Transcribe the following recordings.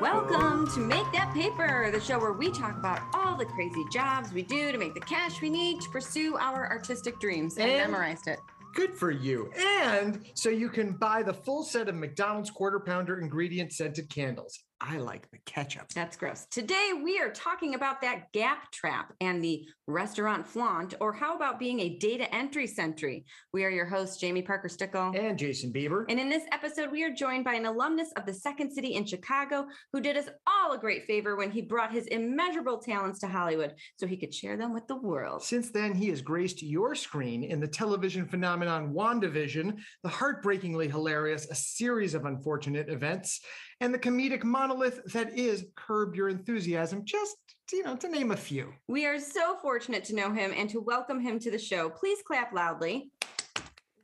Welcome to Make That Paper, the show where we talk about all the crazy jobs we do to make the cash we need to pursue our artistic dreams. I And- memorized it. Good for you. And so you can buy the full set of McDonald's quarter pounder ingredient scented candles. I like the ketchup. That's gross. Today we are talking about that gap trap and the restaurant flaunt, or how about being a data entry sentry? We are your hosts, Jamie Parker Stickle. And Jason Bieber. And in this episode, we are joined by an alumnus of the Second City in Chicago who did us all a great favor when he brought his immeasurable talents to Hollywood so he could share them with the world. Since then, he has graced your screen in the television phenomenon WandaVision, the heartbreakingly hilarious A Series of Unfortunate Events, and the comedic monolith that is Curb Your Enthusiasm, just, you know, to name a few. We are so fortunate to know him and to welcome him to the show. Please clap loudly,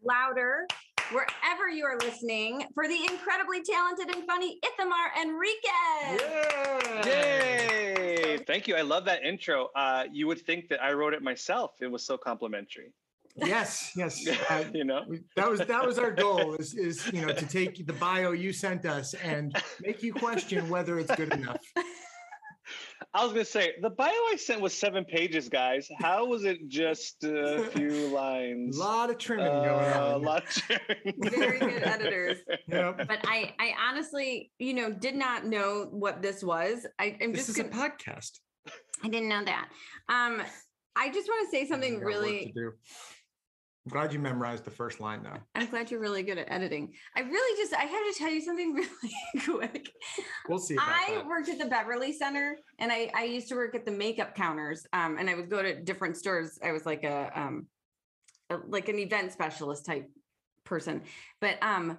louder, wherever you are listening for the incredibly talented and funny Ithamar Enriquez. Yay! Thank you. I love that intro. Uh, you would think that I wrote it myself. It was so complimentary. Yes, yes. uh, you know? that was that was our goal is, is you know to take the bio you sent us and make you question whether it's good enough I was gonna say the bio I sent was seven pages, guys. How was it just a few lines? a lot of trimming going Uh, a lot of sharing. Very good editors. Yep. But I, I honestly, you know, did not know what this was. I, I'm this just is a gonna, podcast I didn't know that. Um, I just want to say something got to really. Do. I'm glad you memorized the first line though I'm glad you're really good at editing. I really just, I have to tell you something really quick. we'll see about I that. worked at the Beverly Center and I, I used to work at the makeup counters. Um, and I would go to different stores. I was like a, um, a- like an event specialist type person. But um,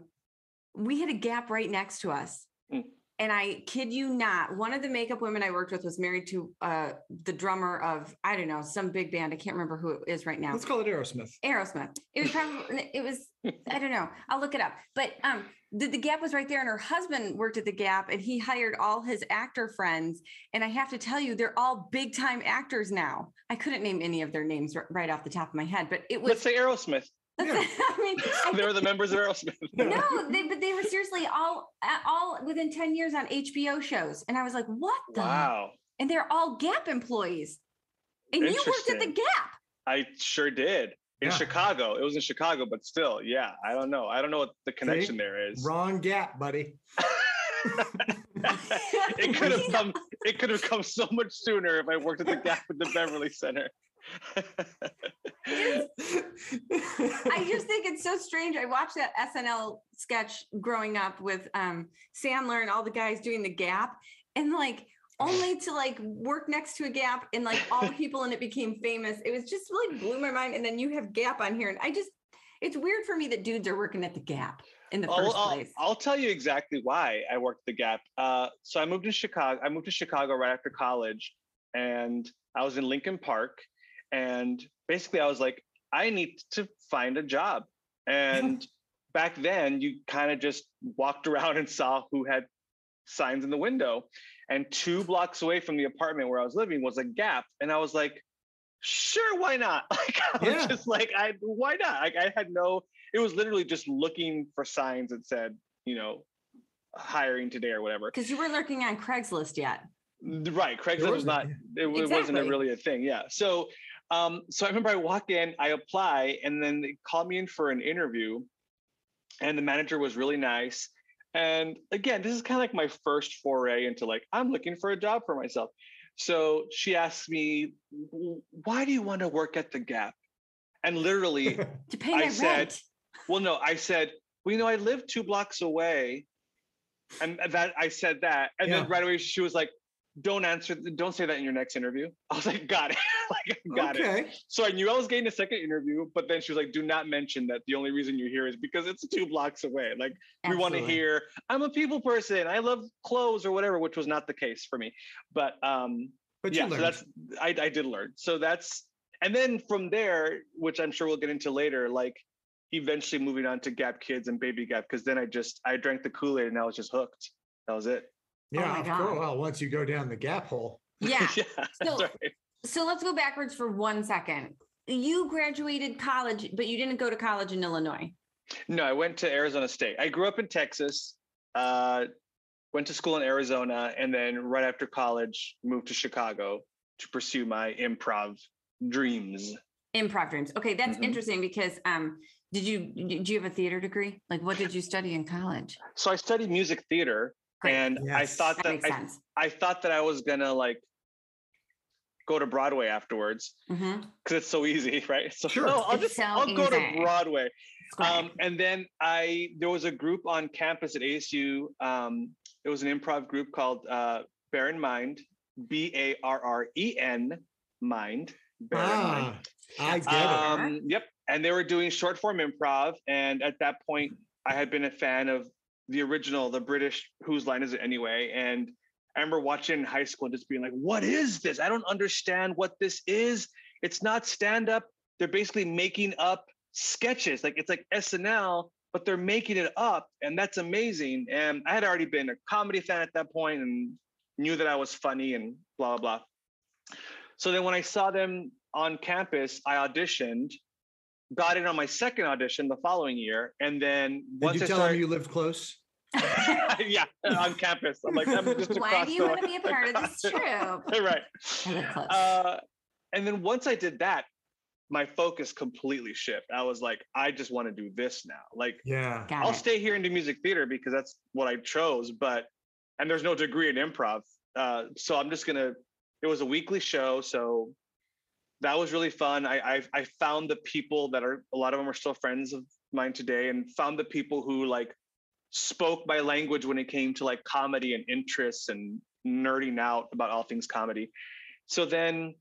we had a gap right next to us. Mm. And I kid you not, one of the makeup women I worked with was married to uh, the drummer of, I don't know, some big band. I can't remember who it is right now. let's call it aerosmith Aerosmith. It was probably it was I don't know. I'll look it up. But um the, the Gap was right there, and her husband worked at the Gap, and he hired all his actor friends. And I have to tell you, they're all big time actors now. I couldn't name any of their names r- right off the top of my head, but it was. Let's say Aerosmith. Yeah. I mean, I They were the members of Aerosmith. no, they, but they were seriously all uh, all within ten years on HBO shows, and I was like, what the? Wow. And they're all Gap employees, and you worked at the Gap. I sure did. In Yeah. Chicago. It was in Chicago, but still, yeah. I don't know. I don't know what the connection there is. wrong gap buddy it could have come it could have come so much sooner if I worked at the Gap at the Beverly Center. I just think it's so strange. I watched that SNL sketch growing up with um Sandler and all the guys doing the gap and like only to like work next to a gap and like all the people and it became famous. It was just like blew my mind. And then you have gap on here. And I just it's weird for me that dudes are working at the gap in the 1st I'll, I'll, place. I'll tell you exactly why I worked the Gap. Uh, so I moved to Chicago. I moved to Chicago right after college, and I was in Lincoln Park. And basically, I was like, I need to find a job. And back then, you kind of just walked around and saw who had signs in the window. And two blocks away from the apartment where I was living was a Gap, and I was like, sure, why not? Like I was Yeah. just like, I why not? Like I had no it was literally just looking for signs that said, you know, hiring today or whatever. Because you weren't lurking on Craigslist yet. Right. Craigslist was not, it, wa- wasn't a really a thing. Yeah. So, um, so I remember I walk in, I apply, and then they called me in for an interview, and the manager was really nice. And again, this is kind of like my first foray into like, I'm looking for a job for myself. So she asked me, why do you want to work at the Gap? And literally, To pay I said- rent. well, no, I said, well, you know, I live two blocks away. And that I said that. And Yeah. then right away she was like, don't answer, don't say that in your next interview. I was like, got it. like, got it. okay So I knew I was getting a second interview, but then she was like, do not mention that the only reason you're here is because it's two blocks away. Like, we want to hear, I'm a people person. I love clothes or whatever, which was not the case for me. But um, but yeah, so that's I, I did learn. So that's and then from there, which I'm sure we'll get into later, like eventually moving on to Gap Kids and Baby Gap, because then I just I drank the Kool Aid and I was just hooked. That was it. Yeah my of God. course. well once you go down the gap hole Yeah. yeah, So- right. So let's go backwards for one second. you graduated college, but you didn't go to college in Illinois. No, I went to Arizona State. I grew up in Texas, uh, went to school in Arizona, and then right after college, moved to Chicago to pursue my improv dreams. Improv dreams. Okay, that's Mhm. interesting because um, did you did you have a theater degree? Like, what did you study in college? So I studied music theater, Great. and I thought That that makes I, sense. I thought that I was gonna like go to Broadway afterwards Mhm. because it's so easy, right? So Sure. no, I'll It's just so I'll go to. Broadway. Um, and then I there was a group on campus at ASU. Um, it was an improv group called uh, Barren Mind, B A R R E N Mind. Barren Mind. Ah, I get it. Um, yep. And they were doing short form improv. And at that point, I had been a fan of the original, the British Whose Line Is It Anyway? And I remember watching in high school and just being like, what is this? I don't understand what this is. It's not stand up. They're basically making up sketches. Like it's like SNL, but they're making it up. And that's amazing. And I had already been a comedy fan at that point and knew that I was funny and blah, blah, blah. So then when I saw them on campus, I auditioned, got in on my second audition the following year. And then Did once you I tell started, him you lived close? yeah, on campus. I'm like, I'm just Why across do you the want to be a part of this troop? right. I live close. Uh, and then once I did that, my focus completely shifted. I was like, I just want to do this now. Like, Yeah. Got I'll it. stay here and do music theater because that's what I chose. But and there's no degree in improv, uh, so I'm just gonna. It was a weekly show, so that was really fun. I, I I found the people that are a lot of them are still friends of mine today, and found the people who like spoke my language when it came to like comedy and interests and nerding out about all things comedy. So then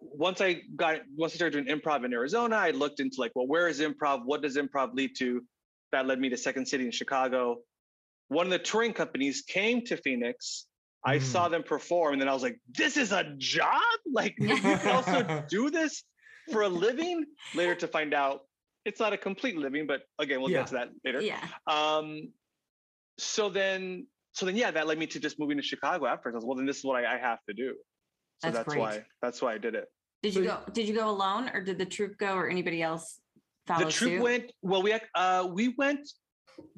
once I got once I started doing improv in Arizona, I looked into like, well, where is improv? What does improv lead to? That led me to Second City in Chicago. One of the touring companies came to Phoenix. I Mm. saw them perform, and then I was like, "This is a job! Like you can also do this for a living." Later to find out, it's not a complete living, but again, we'll Yeah. get to that later. yeah. Um, so then, so then, yeah, that led me to just moving to Chicago afterwards. I was, well, then this is what I, I have to do. So That's that's, why that's why I did it. Did you you- go? Did you go alone, or did the troop go, or anybody else follow the troop suit? went well. We uh, we went.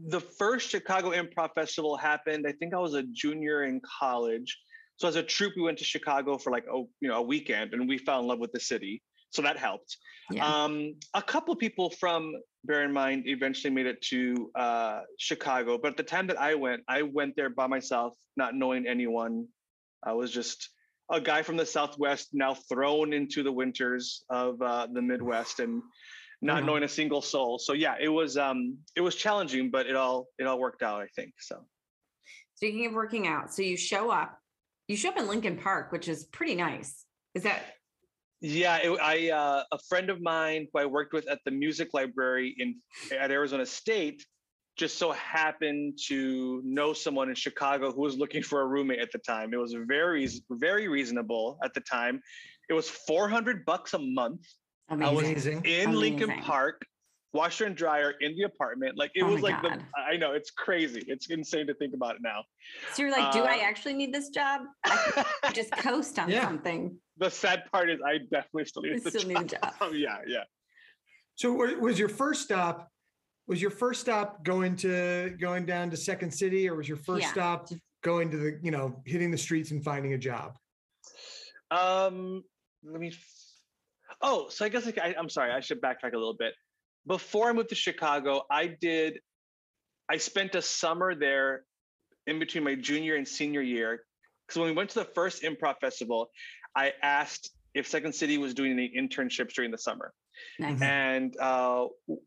The first Chicago Improv Festival happened. I think I was a junior in college. So as a troop, we went to Chicago for like oh you know a weekend, and we fell in love with the city. So that helped. Yeah. Um, a couple people from Barren Mind eventually made it to uh, Chicago, but at the time that I went, I went there by myself, not knowing anyone. I was just a guy from the Southwest, now thrown into the winters of uh, the Midwest, and not Mhm. knowing a single soul. So yeah, it was um, it was challenging, but it all it all worked out. I think so. Speaking of working out, so you show up. You show up in Lincoln Park, which is pretty nice. Is that Yeah, it, I uh, a friend of mine who I worked with at the music library in at Arizona State just so happened to know someone in Chicago who was looking for a roommate at the time. It was very very reasonable at the time. It was 400 bucks a month amazing? was Amazing. in Lincoln Park, washer and dryer in the apartment. Like it Oh was like the I know it's crazy. It's insane to think about it now. So you're like, do I Uh, actually need this job? I could just coast on Yeah. something. the sad part is I definitely still need I the still need a job. Oh yeah, yeah. So was your first stop? Was your first stop going to going down to Second City, or was your first Yeah. stop going to the you know hitting the streets and finding a job? Um, let me. Oh, so I guess I, I'm sorry. I should backtrack a little bit. Before I moved to Chicago, I did. I spent a summer there, in between my junior and senior year. Because when we went to the first improv festival, I asked if Second City was doing any internships during the summer, Nice. and uh,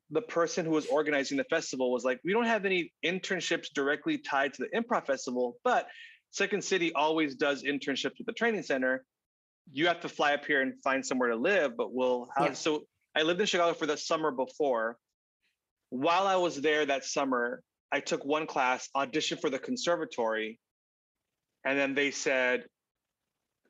the person who was organizing the festival was like, "We don't have any internships directly tied to the improv festival, but Second City always does internships with the training center. You have to fly up here and find somewhere to live, but we'll have." Yeah. So I lived in Chicago for the summer before. While I was there that summer, I took one class, auditioned for the conservatory, and then they said,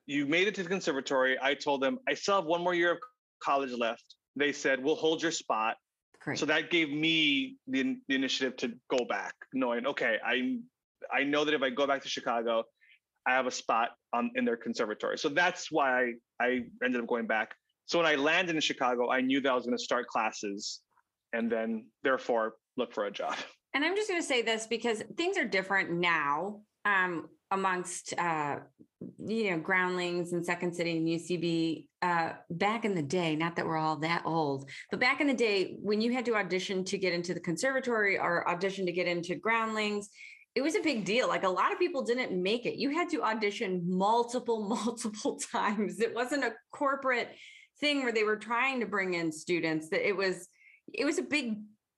"You made it to the conservatory." I told them I still have one more year of college left. They said, "We'll hold your spot." Great. So that gave me the, the initiative to go back, knowing okay, I I know that if I go back to Chicago, I have a spot on in their conservatory. So that's why I, I ended up going back. So when I landed in Chicago, I knew that I was going to start classes, and then therefore look for a job. And I'm just going to say this because things are different now um, amongst uh, you know groundlings and Second City and UCB. Uh, back in the day, not that we're all that old, but back in the day when you had to audition to get into the conservatory or audition to get into groundlings. It was a big deal. Like a lot of people didn't make it. You had to audition multiple, multiple times. It wasn't a corporate thing where they were trying to bring in students. That it was, it was a big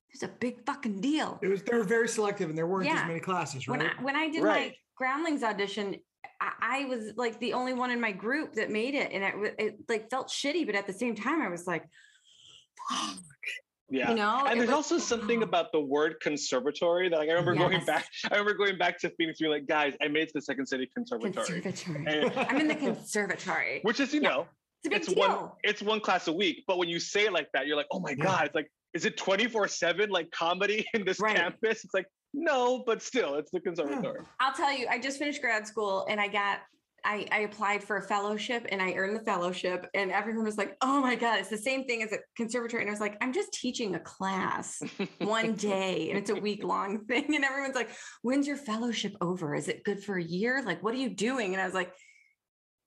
it was a big fucking deal. It was they were very selective and there weren't Yeah. as many classes, right? When I when I did Right. my groundlings audition, I, I was like the only one in my group that made it, and it, wa- it like felt shitty, but at the same time, I was like, fuck, Yeah. you know. and It there's was- also something about the word conservatory that like, I remember going back. I remember going back to Phoenix, being like, guys, I made it to the Second City Conservatory, conservatory. And- I'm in the conservatory. which is you Yeah. know It's a big it's deal. one it's one class a week. But when you say it like that, you're like, oh my Yeah. god, it's like, is it 24 seven like comedy in this Right. campus? It's like no, but still, it's the conservatory. I'll tell you, I just finished grad school and I got I, I applied for a fellowship and I earned the fellowship and everyone was like, oh my God, it's the same thing as a conservatory. And I was like, I'm just teaching a class one day and it's a week long thing. And everyone's like, when's your fellowship over? Is it good for a year? Like, what are you doing? And I was like,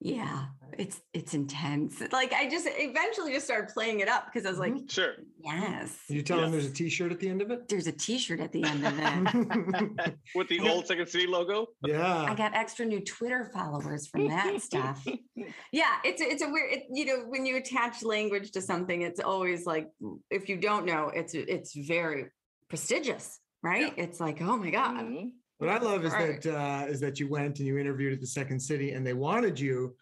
yeah, it's it's intense. Like I just eventually just started playing it up because I was like, Sure. yes, you tell them there's a t-shirt at the end of it? there's a t-shirt at the end of it. With the old Second City logo. Yeah, I got extra new Twitter followers from that stuff. Yeah, it's a- it's a weird. It, you know, when you attach language to something, it's always like if you don't know, it's it's very prestigious, right? It's like, oh my god, Mhm. What I love is Right. that uh, is that you went and you interviewed at the Second City and they wanted you,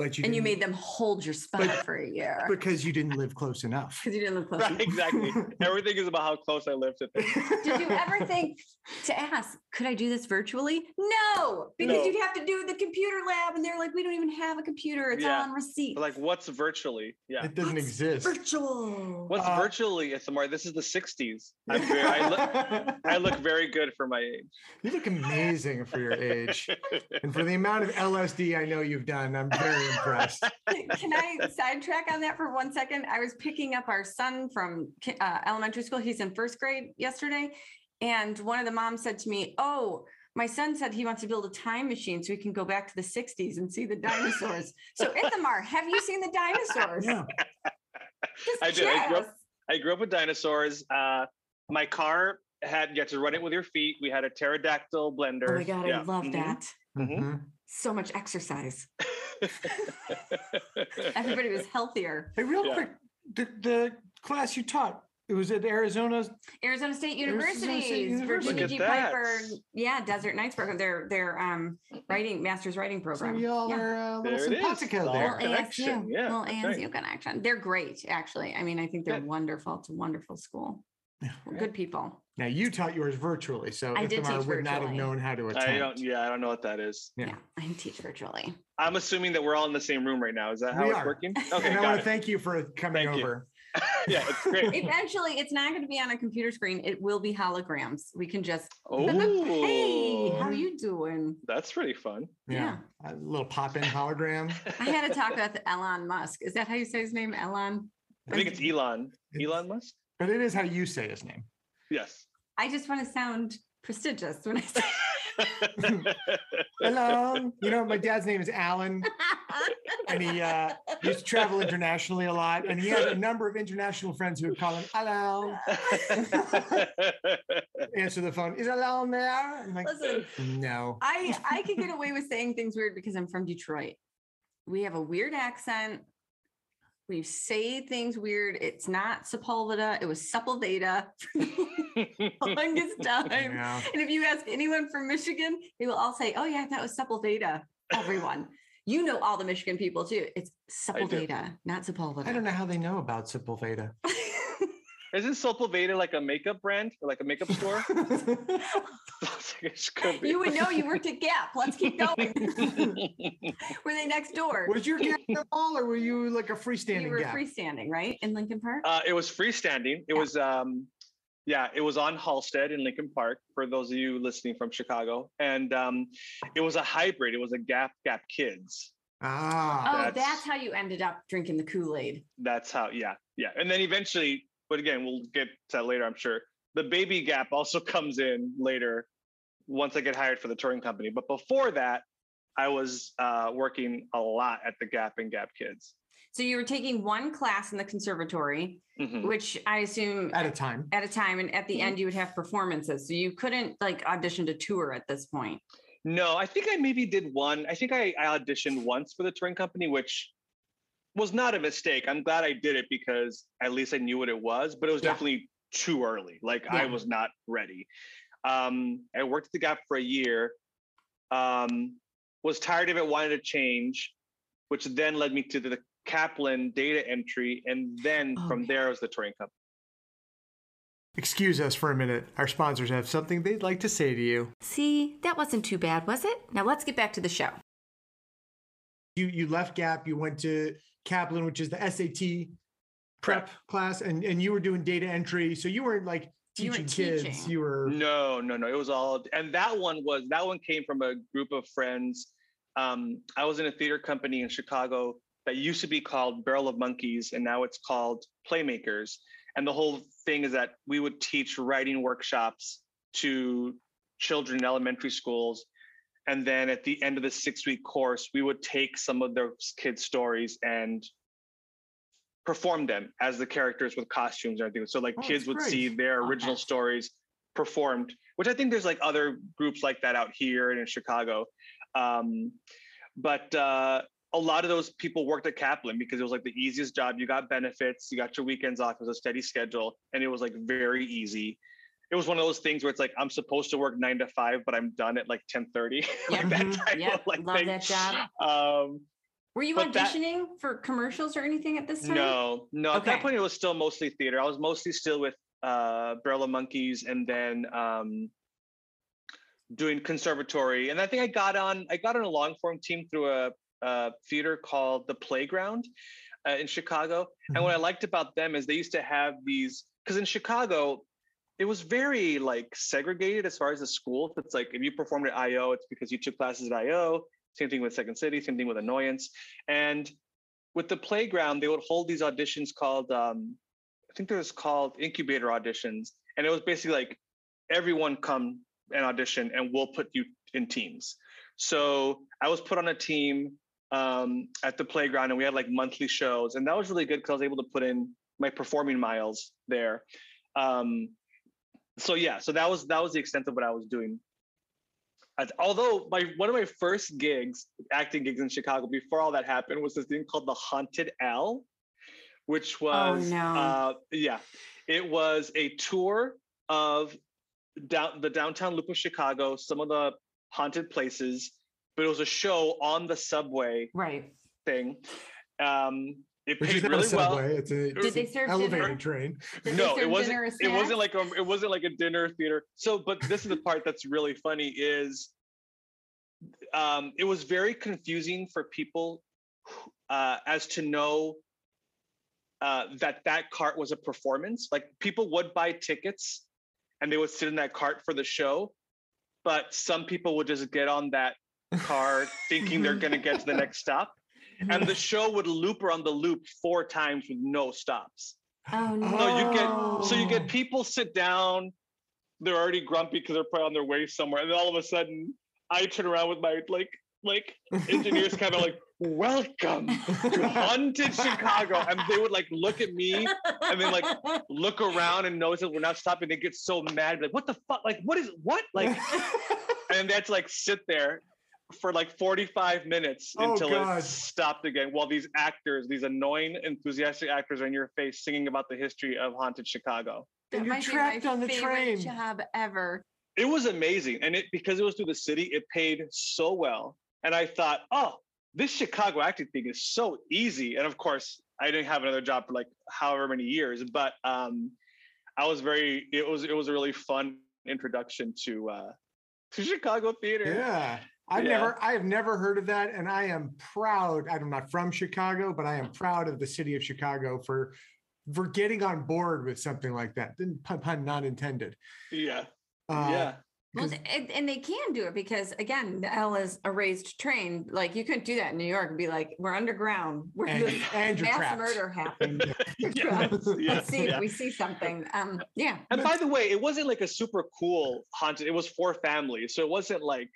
but you and you made them hold your spot But- for a year because you didn't live close enough. because you didn't live close. Right, exactly. Everything is about how close I live to things. Did you ever think to ask, could I do this virtually? No, because No. you'd have to do the computer lab, and they're like, we don't even have a computer; it's Yeah. all on receipt. But like, what's virtually? Yeah. It doesn't What's exist. virtual. What's Uh, virtually, Ithamar? This is the 60s. I'm very, I, look, I look very good for my age. you look amazing for your age. And for the amount of LSD I know you've done, I'm very impressed. Can I sidetrack on that for one second? I was picking up our son from uh, elementary school. He's in first grade yesterday. And one of the moms said to me, Oh, my son said he wants to build a time machine so we can go back to the 60s and see the dinosaurs. so, Ithamar, have you seen the dinosaurs? Yeah. I did. I grew up- I grew up with dinosaurs. Uh, my car had, you had to run it with your feet. We had a pterodactyl blender. Oh my God, Yeah. I love Mhm. that. Mhm. Mhm. So much exercise. Everybody was healthier. Hey, real Yeah. quick, the, the class you taught, it was at Arizona. Arizona State Arizona State University, University. Virginia Look G. at that. Piper, yeah, Desert Nights program. Their their um writing master's writing So program. y'all yeah. are a little There it is. simpatico All there. Little connection, ASU, yeah, little that's ASU right. connection. They're great, actually. I mean, I think they're Good. wonderful. It's a wonderful school. Yeah. Good people. Now you taught yours virtually, so I did Ithamar teach would not have virtually. known how to I attend. don't, yeah, I don't know what that is. Yeah. Yeah, I teach virtually. I'm assuming that we're all in the same room right now. Is that how We it's are. working? and Okay, I want to thank you for coming Thank over. yeah, it's great. Eventually, it's not going to be on a computer screen. It will be holograms. We can just, Oh, hey, how you doing? That's pretty fun. Yeah. A little pop-in hologram. I had a talk with Elon Musk. Is that how you say his name? Elon? I think it's Elon. Elon Musk. But it is how you say his name. Yes. I just want to sound prestigious when I say Hello. You know, my dad's name is Alan, and he uh, used to travel internationally a lot. And he had a number of international friends who would call him Hello. Answer the phone. Is Alan there? I'm like, Listen, no. I I can get away with saying things weird because I'm from Detroit. We have a weird accent. We say things weird. It's not Sepulveda. It was Sepulveda for the longest time. Yeah. And if you ask anyone from Michigan, they will all say, "Oh yeah, that was Sepulveda." Everyone, you know all the Michigan people too. It's. Sepulveda, not Sepulveda. I don't know how they know about Sepulveda. Isn't Sepulveda like a makeup brand or like a makeup store? It could be. you would know. You worked at Gap. Let's keep going. Were they next door? Was your gap at all, or were you like a freestanding? You were gap? freestanding, right, in Lincoln Park? Uh, it was freestanding. It Yeah. was, um, yeah, it was on Halsted in Lincoln Park. For those of you listening from Chicago, and um, it was a hybrid. It was a Gap Gap Kids. Ah. Oh, That's- that's how you ended up drinking the Kool Aid. That's how, yeah, yeah. And then eventually, but again, we'll get to that later, I'm sure. The baby gap also comes in later once I get hired for the touring company. But before that, I was uh, working a lot at the Gap and Gap Kids. So you were taking one class in the conservatory, Mhm. which I assume At a time. at a time, and at the Mhm. end you would have performances. So you couldn't like audition to tour at this point. No, I think I maybe did one. I think I, I auditioned once for the touring company, which was not a mistake. I'm glad I did it because at least I knew what it was, but it was Yeah. definitely too early. Like I was not ready. Um, I worked at the Gap for a year. Um, was tired of it, wanted to change, which then led me to the Kaplan data entry, and then Oh, from yeah. there was the touring company. Excuse us for a minute. Our sponsors have something they'd like to say to you. See, that wasn't too bad, was it? Now let's get back to the show. You you left Gap, you went to Kaplan, which is the SAT prep, Prep. class, and, and you were doing data entry. So you weren't like teaching weren't kids. teaching. You were No, no, no. It was all, and that one was that one came from a group of friends. Um, I was in a theater company in Chicago that used to be called Barrel of Monkeys, and now it's called Playmakers. And the whole thing is that we would teach writing workshops to children in elementary schools. And then at the end of the six week course, we would take some of those kids' stories and perform them as the characters with costumes and everything. So like Oh, kids would see their original Okay. stories performed, which I think there's like other groups like that out here and in Chicago. Um, but uh, a lot of those people worked at Kaplan because it was like the easiest job. You got benefits, you got your weekends off, it was a steady schedule, and it was like very easy. It was one of those things where it's like I'm supposed to work nine to five, but I'm done at like 10:30. like that Mhm. type Yep, of like love thing. that job. Um, Were you But that- auditioning for commercials or anything at this time? no, no. At that point, it was still mostly theater. I was mostly still with uh, Barrel of Monkeys, and then um, doing conservatory. And I think I got on. I got on a long form team through a, a theater called the Playground uh, in Chicago. And what I liked about them is they used to have these because in Chicago. It was very like segregated as far as the schools. It's like if you performed at IO, it's because you took classes at IO. Same thing with Second City. Same thing with Annoyance. And with the playground, they would hold these auditions called, um, I think there was called incubator auditions, and it was basically like everyone come and audition, and we'll put you in teams. So I was put on a team um, at the playground, and we had like monthly shows, and that was really good because I was able to put in my performing miles there. Um, so yeah, so that was that was the extent of what I was doing as- although my one of my first gigs, acting gigs in Chicago, before all that happened, was this thing called the Haunted L, which was oh, no. uh, yeah, it was a tour of down the downtown loop of Chicago, some of the haunted places, but it was a show on the subway Right. thing. Um, it which is paid not really a well. subway. It's a Did they serve an elevated dinner? train. Did no, it wasn't. It wasn't like a. It wasn't like a dinner theater. So, but this is the part that's really funny is, um, it was very confusing for people, uh, as to know. Uh, that that cart was a performance. Like people would buy tickets, and they would sit in that cart for the show, but some people would just get on that cart thinking they're going to get to the next stop, and the show would loop around the loop four times with no stops. Oh no. So you get so you get people sit down, they're already grumpy because they're probably on their way somewhere, and then all of a sudden I turn around with my like like engineers kind of like welcome to haunted Chicago, and they would like look at me and then like look around and notice that we're not stopping. They get so mad, like what the fuck, like what is what like, and that's like sit there for like 45 minutes Oh, until God. it stopped again while these actors these annoying enthusiastic actors are in your face singing about the history of haunted chicago That And you're trapped on the favorite train. Job ever. it was amazing and it because it was through the city it paid so well and i thought oh this chicago acting thing is so easy and of course i didn't have another job for like however many years but um i was very it was it was a really fun introduction to uh to chicago theater Yeah. I've Yeah. never I have never heard of that. And I am proud. I'm not from Chicago, but I am proud of the city of Chicago for for getting on board with something like that. Didn't pun, pun not intended. yeah Uh, yeah Well, 'Cause- and, and they can do it because again, the L is a raised train. Like you couldn't do that in New York and be like, we're underground. Where And- this and mass trapped. murder happened. Yeah, yeah, Let's see yeah. if we see something. Um, yeah. And by the way, it wasn't like a super cool haunted. It was for families, so it wasn't like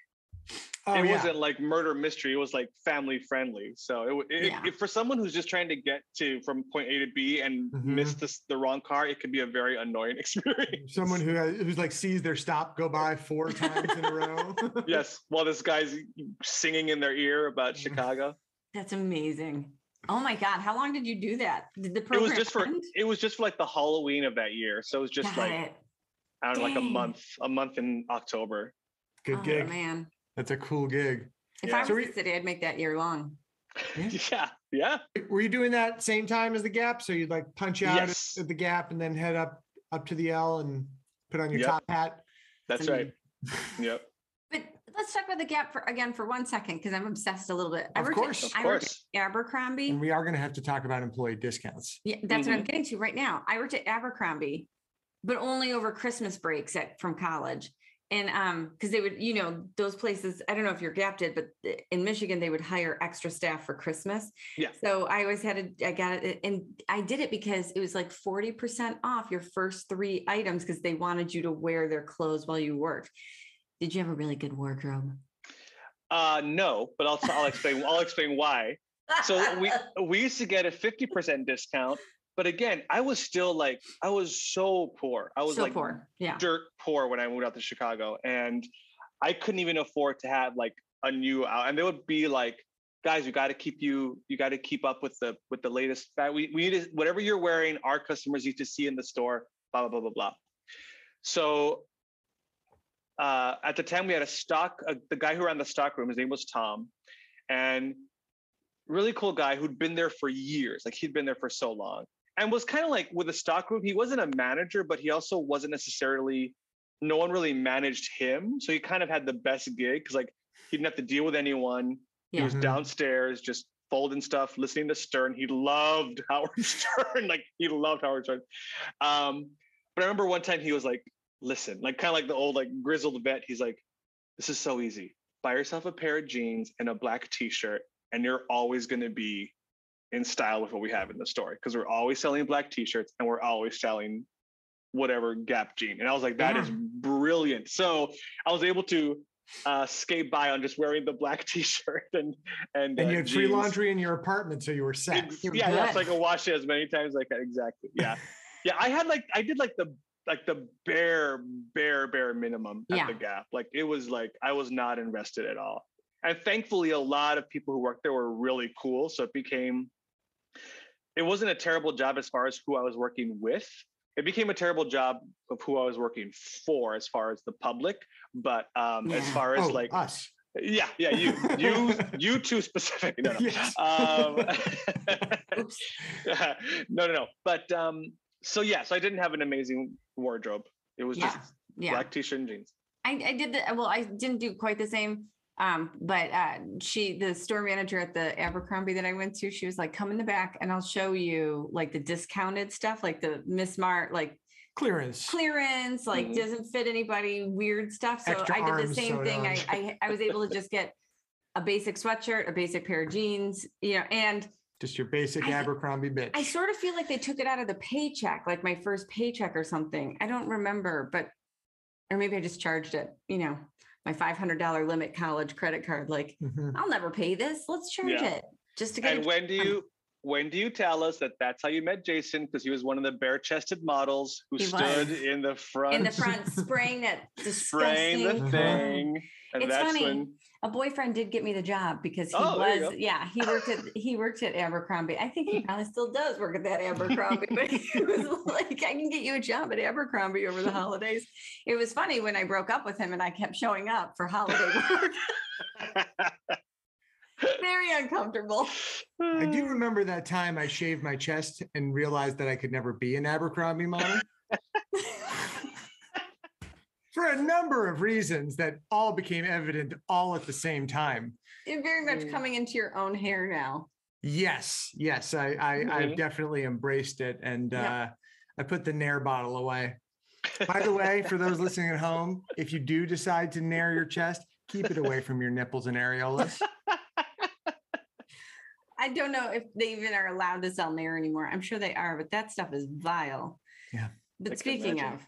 Oh, it yeah. wasn't like murder mystery. It was like family friendly. So it, it, Yeah. it- for someone who's just trying to get to from point A to B and Mhm. miss this, the wrong car, it could be a very annoying experience. Someone who has, who's like sees their stop go by four times in a row. yes, while this guy's singing in their ear about. Chicago. That's amazing. Oh my God. How long did you do that? Did the program It was just for it was just for like the Halloween of that year. So it was just Got like it. I don't know, like a month, a month in October. Good oh, gig. man. That's a cool gig. If Yeah. I was So the city, I'd make that year long. Yeah. yeah, yeah. Were you doing that same time as the gap? So you'd like punch out at- Yes. at the gap and then head up up to the L and put on your Yep. top hat. That's right. mean, Yep. But let's talk about the gap for again for one second because I'm obsessed a little bit. I Of worked at- course. Of I worked course. at Abercrombie. And we are going to have to talk about employee discounts. Yeah, that's what I'm Mhm. getting to right now. I worked at Abercrombie, but only over Christmas breaks at from college. And um, because they would, you know, those places, I don't know if your gap did, but in Michigan, they would hire extra staff for Christmas. Yeah. So I always had to, I got it. And I did it because it was like 40% off your first three items because they wanted you to wear their clothes while you worked. Did you have a really good wardrobe? Uh, no, but I'll I'll explain. I'll explain why. So we we used to get a fifty percent discount, but again, I was still like I was so poor. I was so like poor. Yeah. dirt poor when I moved out to Chicago, and I couldn't even afford to have like a new out. And they would be like, guys, you got to keep you you got to keep up with the with the latest. We we need to, whatever you're wearing, our customers need to see in the store. Blah blah blah blah blah. So uh, at the time, we had a stock. Uh, the guy who ran the stock room, his name was Tom, and really cool guy who'd been there for years. Like he'd been there for so long, and was kind of like with the stock room. He wasn't a manager, but he also wasn't necessarily. No one really managed him, so he kind of had the best gig because like he didn't have to deal with anyone. He Yeah. was Mhm. downstairs just folding stuff, listening to Stern. He loved Howard Stern. like he loved Howard Stern. Um, but I remember one time he was like, listen, like kind of like the old like grizzled vet. He's like, this is so easy. Buy yourself a pair of jeans and a black t-shirt, and you're always gonna be in style with what we have in the store. Because we're always selling black t-shirts and we're always selling whatever Gap jean. And I was like, that is Yeah. brilliant. So I was able to uh, skate by on just wearing the black t-shirt and and And uh, you had free laundry in your apartment, so you were set. Ex- yeah, so I could wash it as many times as I could. Exactly. Yeah, yeah. I had like I did like the like the bare bare bare minimum at Yeah. the Gap. Like it was like I was not invested at all. And thankfully, a lot of people who worked there were really cool. So it became. It wasn't a terrible job as far as who I was working with. It became a terrible job of who I was working for, as far as the public. But um, as far as oh, like, us. yeah, yeah, you, you, you two specific. No, no. Yes. Um, no, no, no. But um, so yeah, so I didn't have an amazing wardrobe. It was Yeah. just Yeah. black t-shirt and jeans. I, I did the well, I didn't do quite the same. Um, but uh she the store manager at the Abercrombie that I went to, she was like, come in the back and I'll show you like the discounted stuff, like the Miss Mart, like Clearance. clearance, like Mhm. doesn't fit anybody, weird stuff. So Extra I did the same thing. I. I I was able to just get a basic sweatshirt, a basic pair of jeans, you know, and Just your basic I- Abercrombie bitch. I sort of feel like they took it out of the paycheck, like my first paycheck or something. I don't remember, but or maybe I just charged it, you know, my $500 limit college credit card. Like, Mhm. I'll never pay this. Let's charge Yeah. it just to get. And a- when do you when do you tell us that that's how you met Jason? Because he was one of the bare-chested models who He stood was. in the front, in the front spraying that spraying the disgusting. thing, and It's that's funny. when A boyfriend did get me the job because he Oh, was, yeah, he worked at he worked at Abercrombie. I think he probably still does work at that Abercrombie, but he was like, I can get you a job at Abercrombie over the holidays. It was funny when I broke up with him and I kept showing up for holiday work. Very uncomfortable. I do remember that time I shaved my chest and realized that I could never be an Abercrombie model for a number of reasons that all became evident all at the same time. You're very much Mm. coming into your own hair now. Yes, yes, I, I I've Mhm. definitely embraced it, and Yeah. uh, I put the Nair bottle away. By the way, for those listening at home, if you do decide to Nair your chest, keep it away from your nipples and areolas. I don't know if they even are allowed to sell Nair anymore. I'm sure they are, but that stuff is vile. Yeah. But can speaking imagine. of,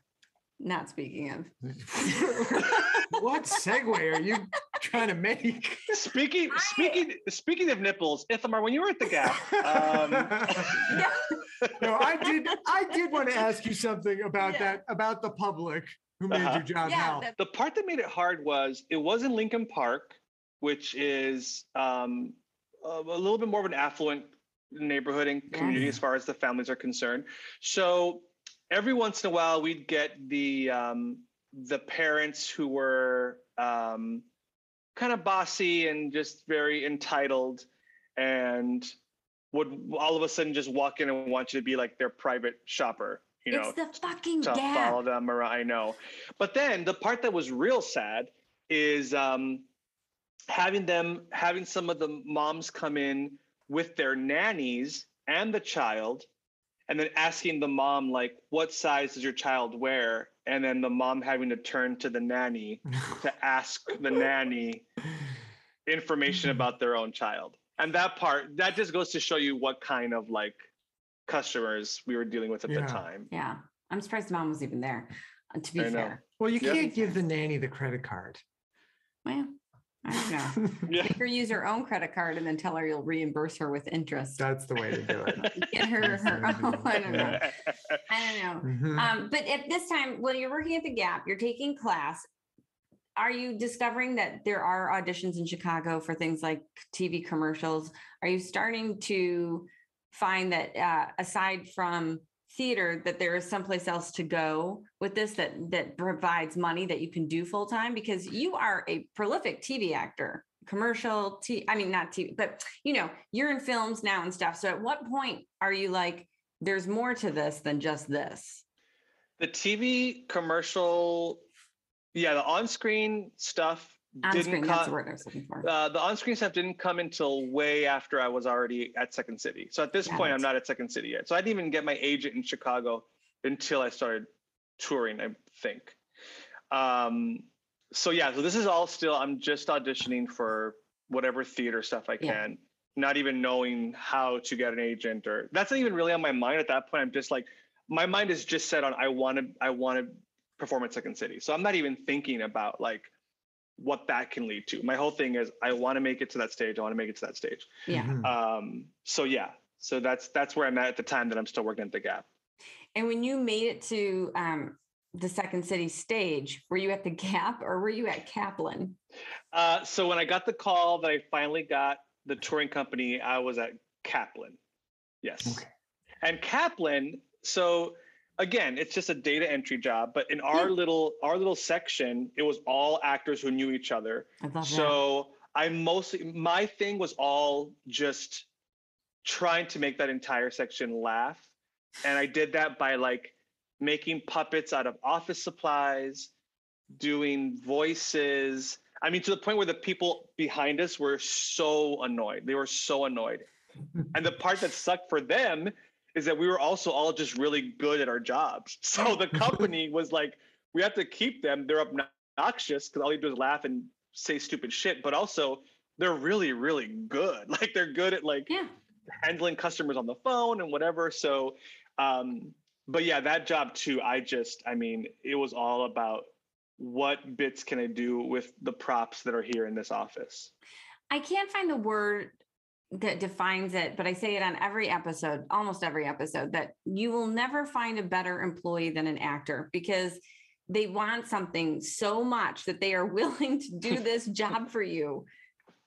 not speaking of, what segue are you trying to make? speaking speaking speaking of nipples, Ithamar, when you were at the Gap, um, yeah, no, I did. I did want to ask you something about Yeah. that, about the public who made Uh-huh. your job yeah, hell. that- the part that made it hard was it was in Lincoln Park, which is um, a, a little bit more of an affluent neighborhood and community Yeah. as far as the families are concerned. So every once in a while, we'd get the um, the parents who were um, kind of bossy and just very entitled, and would all of a sudden just walk in and want you to be like their private shopper. You know, it's the fucking to follow gap. them around. I know. But then the part that was real sad is um, having them, having some of the moms come in with their nannies and the child, and then asking the mom, like, what size does your child wear? And then the mom having to turn to the nanny to ask the nanny information about their own child. And that part, that just goes to show you what kind of like customers we were dealing with at Yeah. the time. Yeah, I'm surprised the mom was even there. uh, To be I know. fair, well, you can't give the nanny the credit card. well, I don't know. Yeah. Make her use her own credit card and then tell her you'll reimburse her with interest. That's the way to do it. Get her her way to do own. I don't know. I don't know. Mhm. Um, but at this time, when you're working at the Gap, you're taking class. Are you discovering that there are auditions in Chicago for things like TV commercials? Are you starting to find that uh, aside from theater, that there is someplace else to go with this that that provides money that you can do full time? Because you are a prolific TV actor, commercial. T- I mean, not TV, but you know, you're in films now and stuff. So at what point are you like? There's more to this than just this. The TV commercial, yeah, the on-screen stuff didn't screen, that's the come. word I was looking for. Uh, the on-screen stuff didn't come until way after I was already at Second City. So at this point. I'm not at Second City yet. So I didn't even get my agent in Chicago until I started touring. I think. Um, so yeah, so this is all still. I'm just auditioning for whatever theater stuff I Yeah. can. Not even knowing how to get an agent, or that's not even really on my mind at that point. I'm just like, my mind is just set on I want to, I want to perform at Second City. So I'm not even thinking about like what that can lead to. My whole thing is I want to make it to that stage. I want to make it to that stage. Yeah. Mhm. Um, so yeah, so that's that's where I'm at at the time that I'm still working at the Gap. And when you made it to um, the Second City stage, were you at the Gap or were you at Kaplan? Uh, so when I got the call that I finally got the touring company, I was at Kaplan. Yes. Okay. And Kaplan, so again, it's just a data entry job, but in our little our little section, it was all actors who knew each other. I love that. So I mostly my thing was all just trying to make that entire section laugh. And I did that by like making puppets out of office supplies, doing voices. I mean, to the point where the people behind us were so annoyed. They were so annoyed. and the part that sucked for them is that we were also all just really good at our jobs. So the company was like, we have to keep them. They're obnoxious because all you do is laugh and say stupid shit, but also they're really, really good. Like they're good at like yeah. handling customers on the phone and whatever. So, um, but yeah, that job too. I just, I mean, it was all about what bits can I do with the props that are here in this office. I can't find the word that defines it, but I say it on every episode, almost every episode, that you will never find a better employee than an actor because they want something so much that they are willing to do this job for you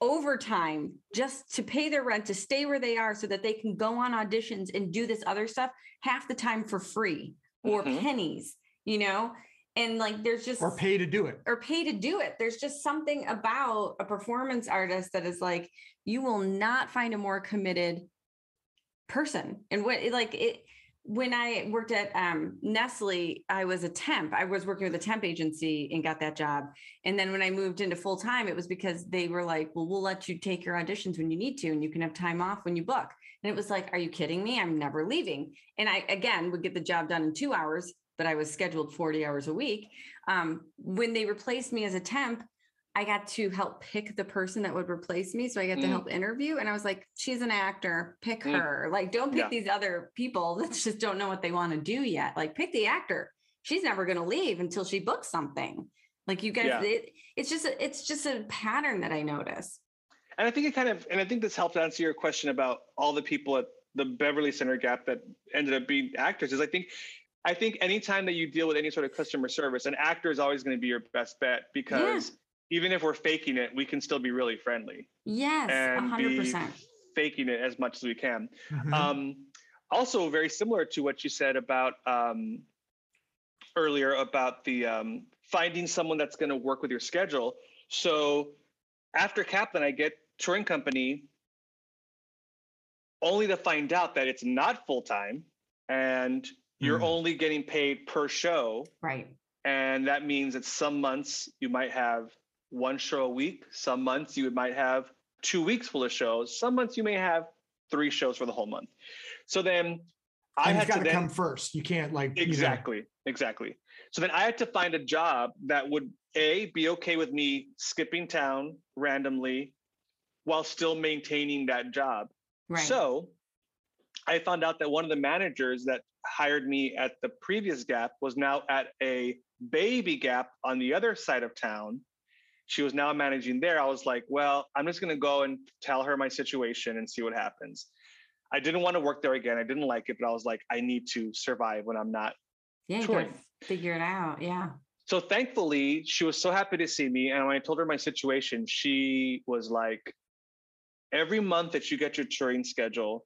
overtime just to pay their rent to stay where they are so that they can go on auditions and do this other stuff half the time for free or Mhm. pennies you know and like there's just or pay to do it. or pay to do it. There's just something about a performance artist that is like you will not find a more committed person. And what like it when I worked at um, Nestle, I was a temp. I was working with a temp agency and got that job. And then when I moved into full time, it was because they were like, "Well, we'll let you take your auditions when you need to, and you can have time off when you book." And it was like, "Are you kidding me? I'm never leaving." And I again would get the job done in two hours but I was scheduled 40 hours a week. Um, when they replaced me as a temp, I got to help pick the person that would replace me. So I got to Mm. help interview. And I was like, she's an actor, pick Mm. her. Like, don't pick Yeah. these other people that just don't know what they want to do yet. Like, pick the actor. She's never going to leave until she books something. Like you guys, Yeah. it, it's just a, it's just a pattern that I notice. And I think it kind of, and I think this helped answer your question about all the people at the Beverly Center Gap that ended up being actors. Is I think, I think anytime that you deal with any sort of customer service, an actor is always going to be your best bet because even if we're faking it, we can still be really friendly Yes, a and hundred be percent. faking it as much as we can. Mhm. Um, also, very similar to what you said about um, earlier about the um, finding someone that's going to work with your schedule. So after Kaplan, I get touring company only to find out that it's not full time and you're Mm. only getting paid per show. Right. And that means that some months you might have one show a week. Some months you might have two weeks full of shows. Some months you may have three shows for the whole month. So then I and had to to then come first. You can't like you know- exactly, exactly. So then I had to find a job that would a be okay with me skipping town randomly while still maintaining that job. Right. So I found out that one of the managers that hired me at the previous Gap was now at a baby Gap on the other side of town. She was now managing there. I was like, well, I'm just going to go and tell her my situation and see what happens. I didn't want to work there again. I didn't like it, but I was like, I need to survive when I'm not. yeah, touring. figure it out. Yeah. So thankfully, she was so happy to see me. And when I told her my situation, she was like, every month that you get your touring schedule,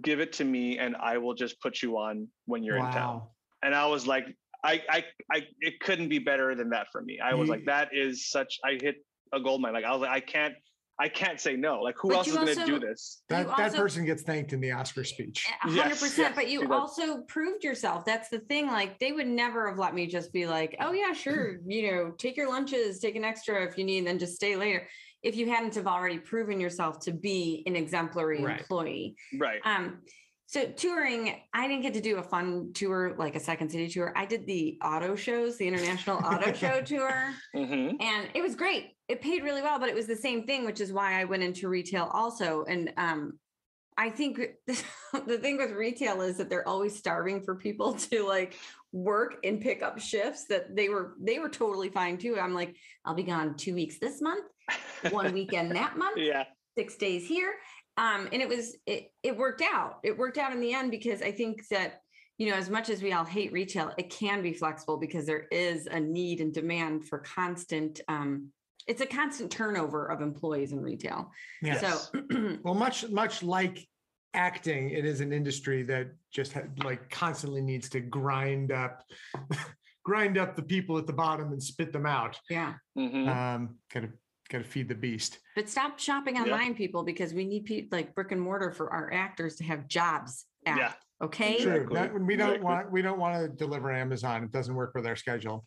give it to me and I will just put you on when you're in town. And I was like, I, I, I, it couldn't be better than that for me. I was like, that is such, I hit a gold mine. Like, I was like, I can't, I can't say no. Like, who But else is going to do this? That You that person gets thanked in the Oscar speech. A hundred percent. yes, But she you does. also proved yourself. That's the thing. Like they would never have let me just be like, oh yeah, sure. You know, take your lunches, take an extra if you need, and then just stay later. If you hadn't have already proven yourself to be an exemplary Right. employee. Right. Um, so touring, I didn't get to do a fun tour like a second city tour. I did the auto shows, the international auto show tour. hmm and it was great it paid really well but it was the same thing which is why i went into retail also and um i think the thing with retail is that they're always starving for people to like work and pick up shifts that they were they were totally fine too. I'm like i'll be gone two weeks this month one weekend that month yeah. six days here. Um and it was it it worked out. It worked out in the end because i think that you know as much as we all hate retail it can be flexible because there is a need and demand for constant um it's a constant turnover of employees in retail Yeah. so Well, much much like acting, it is an industry that just ha- like constantly needs to grind up, grind up the people at the bottom and spit them out. yeah hmm Um, gotta gotta feed the beast. but stop shopping Yeah. online people because we need people like brick and mortar for our actors to have jobs at, Yeah. okay True. Exactly. That- we don't Exactly. want we don't want to deliver Amazon. It doesn't work with our schedule.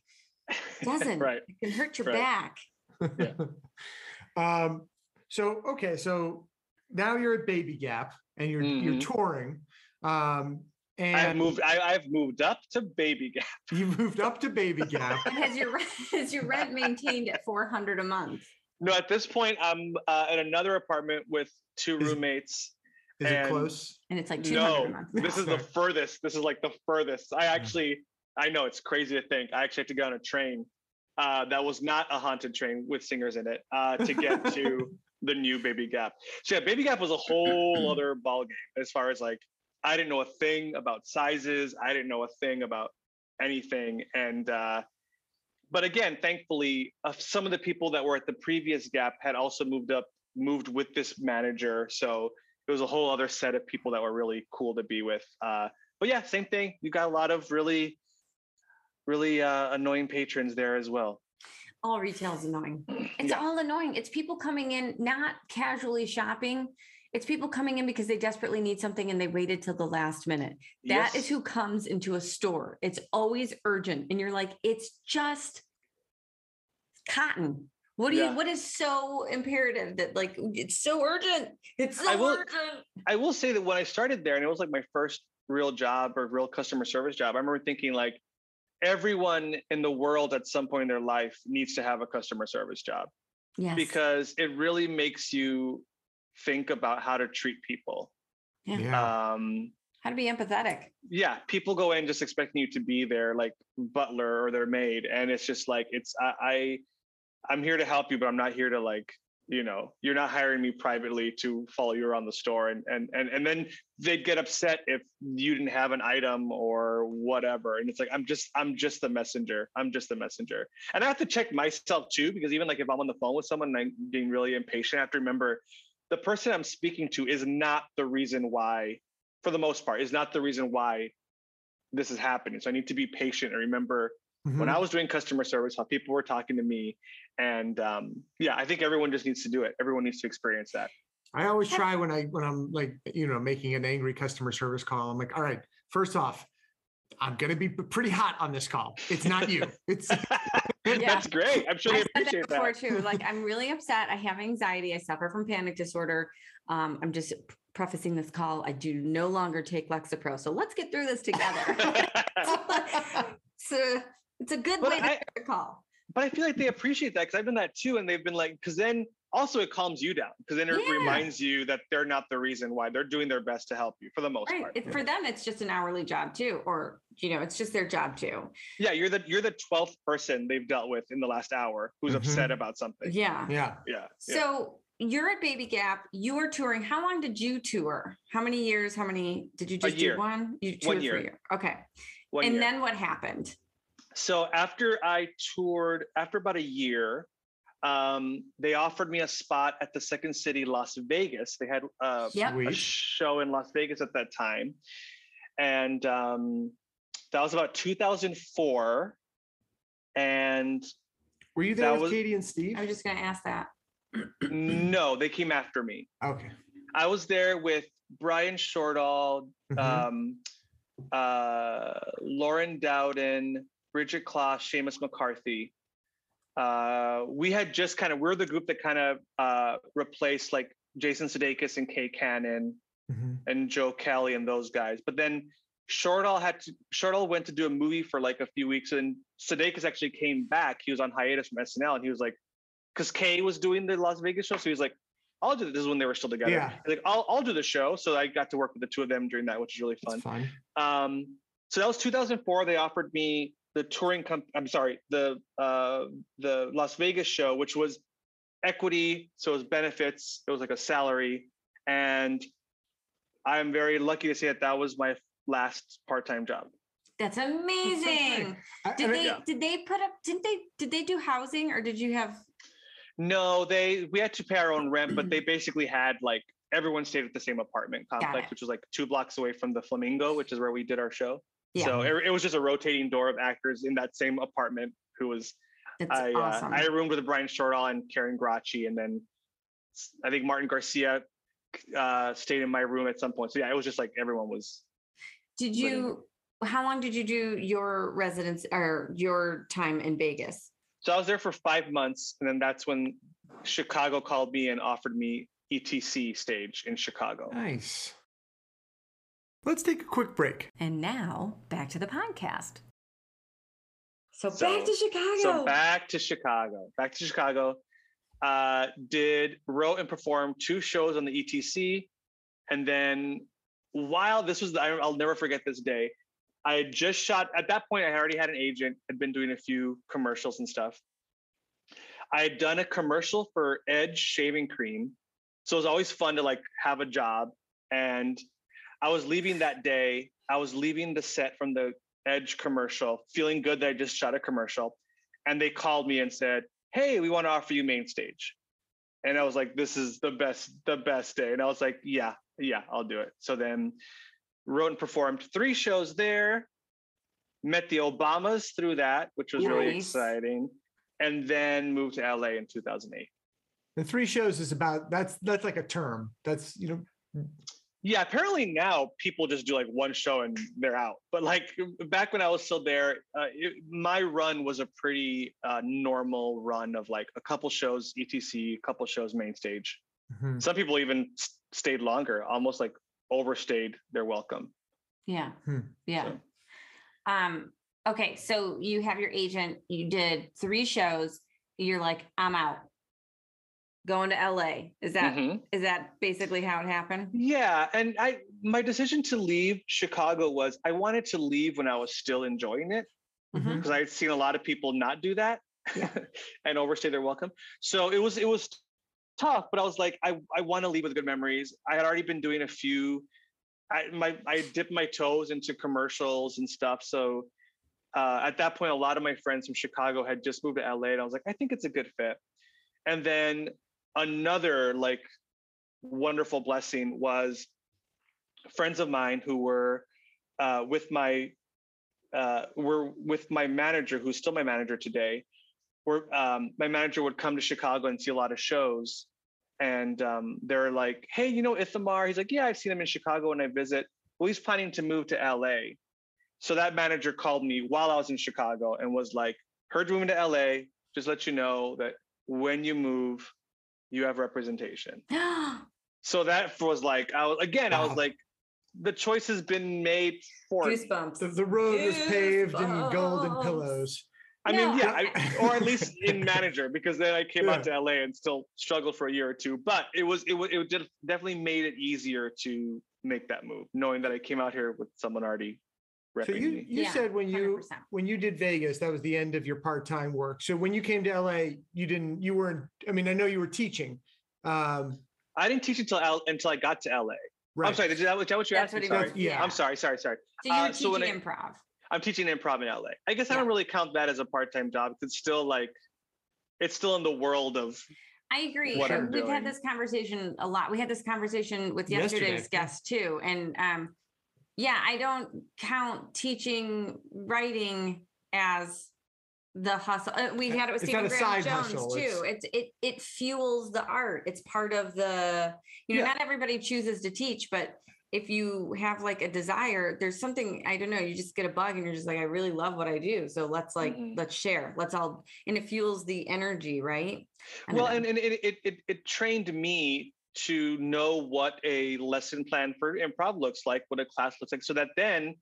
It doesn't right. it can hurt your Right. back um, so okay, so now you're at Baby Gap and you're you're Mhm. touring. Um, and I've moved. I, I've moved up to baby gap. you moved up to Baby Gap. and has your rent is your rent maintained at 400 a month No, at this point, I'm uh, in another apartment with two Is- roommates. Is it close? and it's like 200 a month. No, this is the furthest. This is like the furthest. I actually, I know it's crazy to think. I actually have to get on a train uh, that was not a haunted train with singers in it uh, to get to the new Baby Gap. So yeah, Baby Gap was a whole other ballgame as far as like I didn't know a thing about sizes. I didn't know a thing about anything, and uh, but again, thankfully, uh, some of the people that were at the previous Gap had also moved up, moved with this manager. So it was a whole other set of people that were really cool to be with. Uh, but yeah, same thing. You got a lot of really, really uh, annoying patrons there as well. all retail is annoying it's Yeah. all annoying it's people coming in not casually shopping it's people coming in because they desperately need something and they waited till the last minute That is Yes. who comes into a store it's always urgent and you're like it's just cotton what do Yeah. you what is so imperative that like it's so urgent it's so I will- urgent I will say that when I started there, and it was like my first real job or real customer service job, I remember thinking like, everyone in the world at some point in their life needs to have a customer service job Yes. because it really makes you think about how to treat people. Yeah. Yeah. Um, how to be empathetic. yeah, people go in just expecting you to be their like butler or their maid, and it's just like it's I, I I'm here to help you, but I'm not here to like you know you're not hiring me privately to follow you around the store and and and and then they'd get upset if you didn't have an item or whatever and it's like i'm just i'm just the messenger i'm just the messenger and i have to check myself too because even like if i'm on the phone with someone and i'm being really impatient i have to remember the person i'm speaking to is not the reason why for the most part is not the reason why this is happening so i need to be patient and remember when Mhm. I was doing customer service, how people were talking to me. And um, yeah, I think everyone just needs to do it. Everyone needs to experience that. I always try when I when I'm like you know making an angry customer service call. I'm like, all right, first off, I'm gonna be pretty hot on this call. It's not you. It's That's great. I'm sure I they said that before that. too. Like, I'm really upset. I have anxiety. I suffer from panic disorder. Um, I'm just prefacing this call. I do no longer take Lexapro. So let's get through this together. so it's a good But way to I- start a call. But I feel like they appreciate that because I've done that too. And they've been like, because then also it calms you down because then it Yeah. reminds you that they're not the reason why they're doing their best to help you for the most Right. part. It, for them, it's just an hourly job too, or you know, it's just their job too. Yeah, you're the you're the twelfth person they've dealt with in the last hour who's Mhm. upset about something. Yeah. yeah. Yeah. yeah. So you're at Baby Gap. You were touring. How long did you tour? How many years? How many did you just do one? You One toured for a year. year. Okay. One and year. then what happened? So after I toured, after about a year, um, they offered me a spot at the Second City, Las Vegas. They had uh, Yep. a show in Las Vegas at that time, and um, that was about 2004. And Were you there with was- Katie and Steve? I was just going to ask that. no, they came after me. Okay. I was there with Brian Shortall, Mhm. um, uh, Lauren Dowden, Bridget Kloss, Seamus McCarthy. Uh, we had just kind of we're the group that kind of uh, replaced like Jason Sudeikis and Kay Cannon Mhm. and Joe Kelly and those guys. But then Shortall had to Shortall went to do a movie for like a few weeks, and Sudeikis actually came back. He was on hiatus from SNL, and he was like, because Kay was doing the Las Vegas show, so he was like, "I'll do this." This is when they were still together. Yeah. Like, "I'll I'll do the show." So I got to work with the two of them during that, which was really fun. Fun. Um, so that was 2004. They offered me the touring. Com- I'm sorry, the uh, the Las Vegas show, which was equity, so it was benefits. It was like a salary, and I'm very lucky to say that that was my last part-time job. That's amazing. I- Did I- they yeah. did they put up didn't they did they do housing or did you have No, they we had to pay our own rent, but they basically had like everyone stayed at the same apartment complex, which was like two blocks away from the Flamingo, which is where we did our show. Yeah. So it, it was just a rotating door of actors in that same apartment who was that's I awesome. uh, I roomed with Brian Shortall and Karen Gracci, and then I think Martin Garcia uh, stayed in my room at some point. So yeah, it was just like everyone was. did living you how long did you do your residence or your time in Vegas? So I was there for five months, and then that's when Chicago called me and offered me ETC stage in Chicago. Nice. Let's take a quick break. And now back to the podcast. So, So- back to Chicago. So back to Chicago. Back to Chicago. Uh, did wrote and performed two shows on the ETC, and then while this was, I- I'll never forget this day. I had just shot. At that point, I already had an agent. Had been doing a few commercials and stuff. I had done a commercial for Edge shaving cream, so it was always fun to like have a job. And I was leaving that day. I was leaving the set from the Edge commercial, feeling good that I just shot a commercial and they called me and said, "Hey, we want to offer you main stage." And I was like, "This is the best, the best day." And I was like, "Yeah, yeah, I'll do it." So then, wrote and performed three shows there. Met the Obamas through that, which was really exciting, and then moved to LA in 2008. The three shows is about that's that's like a term. That's you know Yeah, apparently now people just do like one show and they're out. But like back when I was still there, uh, it, my run was a pretty uh, normal run of like a couple shows ETC, a couple shows main stage. mhm. Some people even s- stayed longer, almost like overstayed their welcome. yeah. Hmm. Yeah. So- Um, okay, so you have your agent, you did three shows, you're like, I'm out. Going to LA. Is that Mhm. is that basically how it happened? Yeah, and I my decision to leave Chicago was I wanted to leave when I was still enjoying it Mhm. because I'd seen a lot of people not do that Yeah. and overstay their welcome. So it was it was tough, but I was like, I, I want to leave with good memories. I had already been doing a few. I my I dipped my toes into commercials and stuff. So uh, at that point, a lot of my friends from Chicago had just moved to LA, and I was like, I think it's a good fit. And then another like wonderful blessing was friends of mine who were uh, with my uh, were with my manager, who's still my manager today. Where um, my manager would come to Chicago and see a lot of shows, and um, they're like, "Hey, you know Ithamar?" He's like, "Yeah, I've seen him in Chicago when I visit." Well, he's planning to move to LA. So that manager called me while I was in Chicago and was like, "Heard you moving to LA. Just let you know that when you move, you have representation." So that was like, I was again, I was like, the choice has been made for. Goosebumps. The, the road was paved in golden Goosebumps. pillows. I mean, yeah, I- I, or at least in manager, because then I came out to LA and still struggled for a year or two. But it was it was it definitely made it easier to make that move, knowing that I came out here with someone already So you you Yeah, said when you 100%. when you did Vegas, that was the end of your part time work. So when you came to LA, you didn't you weren't. I mean, I know you were teaching. Um, I didn't teach until L, until I got to LA. right. I'm sorry, is that, is that what you That's asked what Sorry. meant. Yeah. I'm sorry, sorry, sorry. So you were Uh, teaching I- improv. I'm teaching improv in LA. I guess I don't really count that as a part-time job. 'cause It's still like, it's still in the world of I agree. what I'm We've doing. had this conversation a lot. We had this conversation with yesterday's yeah. guest too. And um, yeah, I don't count teaching writing as the hustle. Uh, we had it with It's Stephen Graham Jones hustle, too. It's it it fuels the art. It's part of the, you know, Yeah. not everybody chooses to teach, but if you have like a desire, there's something, I don't know, you just get a bug and you're just like, I really love what I do. So let's like, Mhm. let's share. Let's all and it fuels the energy, right? Well and, and it, it, it, it trained me to know what a lesson plan for improv looks like what a class looks like so that then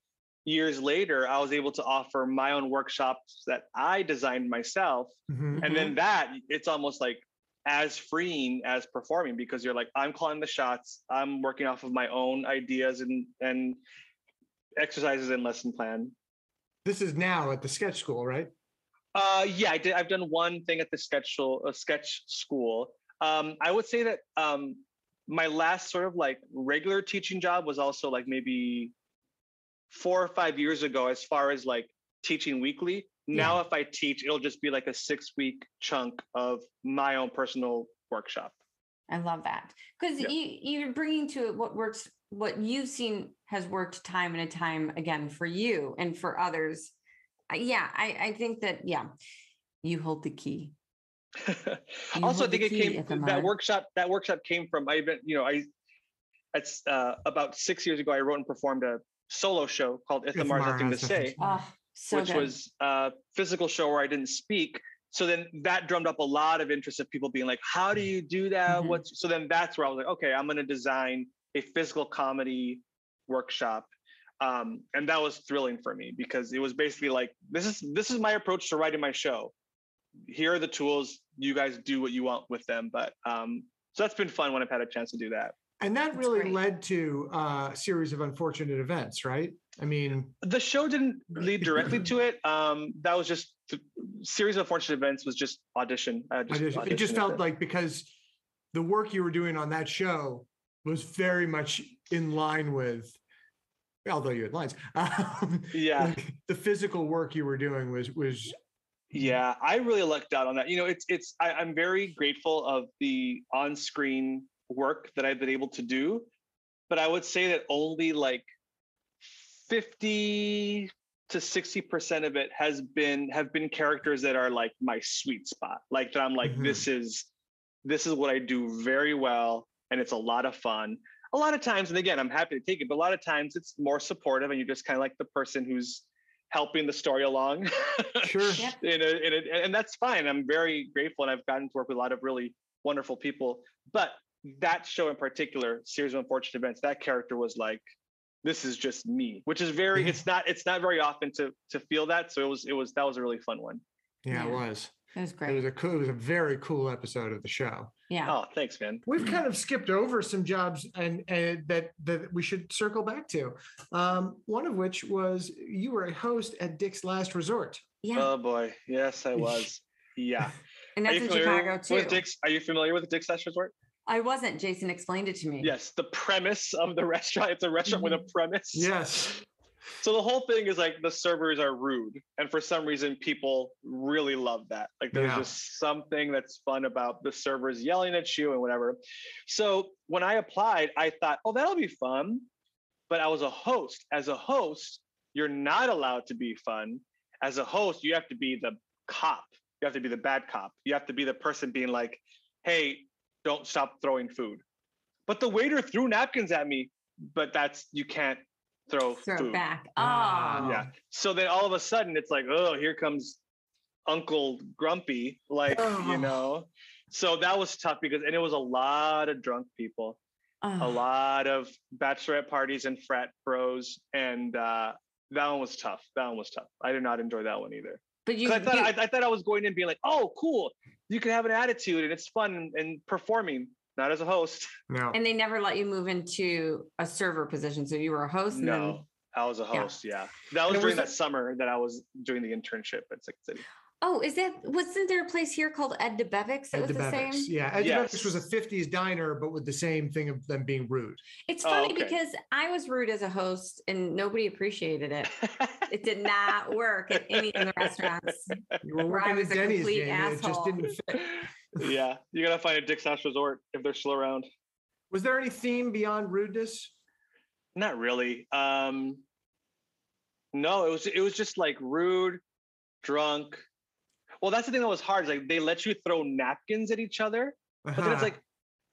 years later i was able to offer my own workshops that i designed myself Mhm. and then that it's almost like as freeing as performing because you're like i'm calling the shots i'm working off of my own ideas and and exercises and lesson plan This is now at the sketch school, right? Uh, yeah, I did. I've done one thing at the sketch school. Uh, sketch school. Um, I would say that um, my last sort of like regular teaching job was also like maybe four or five years ago. As far as like teaching weekly. Now, if I teach, it'll just be like a six week chunk of my own personal workshop. I love that because Yeah. you you're bringing to it what works, what you've seen has worked time and a time again for you and for others. Yeah, I I think that yeah, you hold the key. You also, I think it came Ithamar. that workshop. That workshop came from I even you know I. It's uh, about six years ago. I wrote and performed a solo show called Ithamar Nothing to Say. Oh, so which good. was a physical show where I didn't speak. So then that drummed up a lot of interest of people being like, "How do you do that? Mhm. What's so then that's where I was like, okay, I'm going to design a physical comedy workshop, um, and that was thrilling for me because it was basically like, this is this is my approach to writing my show. Here are the tools. You guys do what you want with them, but um, so that's been fun when I've had a chance to do that. And that That's really great. led to uh, a series of unfortunate events, right? I mean, The show didn't lead directly to it. Um, that was just the series of unfortunate events was just audition. I I just just, it just with felt like because the work you were doing on that show was very much in line with, although you had lines, um, Yeah, like, the physical work you were doing was was yeah. I really lucked out on that. You know, it's it's. I, I'm very grateful of the on-screen work that I've been able to do, but I would say that only like fifty to sixty percent of it has been have been characters that are like my sweet spot. Like that, I'm like Mhm. this is this is what I do very well, and it's a lot of fun. A lot of times, and again, I'm happy to take it, but a lot of times it's more supportive, and you're just kind of like the person who's helping the story along. sure. Yep. in a, in a, and that's fine. I'm very grateful, and I've gotten to work with a lot of really wonderful people. But that show in particular, series of unfortunate events, that character was like this is just me, which is very Yeah. it's not it's not very often to to feel that. So it was it was that was a really fun one. Yeah, it was. It was great. It was a cool, it was a very cool episode of the show. Yeah. Oh, thanks, man. We've kind of skipped over some jobs and, and that that we should circle back to. Um, one of which was you were a host at Dick's Last Resort. Yeah. Oh boy, yes, I was. Yeah. and Are that's you in familiar Chicago too. with Dick's? Are you familiar with Dick's Last Resort? I wasn't. Jason explained it to me. Yes. The premise of the restaurant. It's a restaurant with a premise. Yes. So the whole thing is like the servers are rude, and for some reason, people really love that. Like there's Yeah. just something that's fun about the servers yelling at you and whatever. So when I applied, I thought, oh, that'll be fun. But I was a host. As a host, you're not allowed to be fun. As a host, you have to be the cop. You have to be the bad cop. You have to be the person being like, hey, don't stop throwing food. But the waiter threw napkins at me. But that's you can't throw, Throw food. back. Ah. Oh. Yeah. So then all of a sudden it's like, oh, here comes Uncle Grumpy. Like, Oh. you know. So that was tough because and it was a lot of drunk people, a Oh. lot of bachelorette parties and frat bros. And uh that one was tough. That one was tough. I did not enjoy that one either. But you, 'Cause I thought you- I, I thought I was going in being like, oh, cool. You can have an attitude and it's fun and, and performing, not as a host. No. and they never let you move into a server position. So you were a host. and then- No. I was a host, yeah. That was during was that summer that I was doing the internship at Second City. Oh, is that wasn't there a place here called Ed Debevic's that Ed was the same? Yeah, Ed Yes. Debevic's was a 50s diner, but with the same thing of them being rude. It's Oh, funny okay. because I was rude as a host and nobody appreciated it. It did not work at any of the restaurants. You were working at Denny's, Jamie. It just didn't fit. Yeah, you gotta find a Dick's House Resort if they're still around. Was there any theme beyond rudeness? Not really. Um, no, it was it was just like rude, drunk. Well, that's the thing that was hard. Is like they let you throw napkins at each other, but then it's Uh-huh. like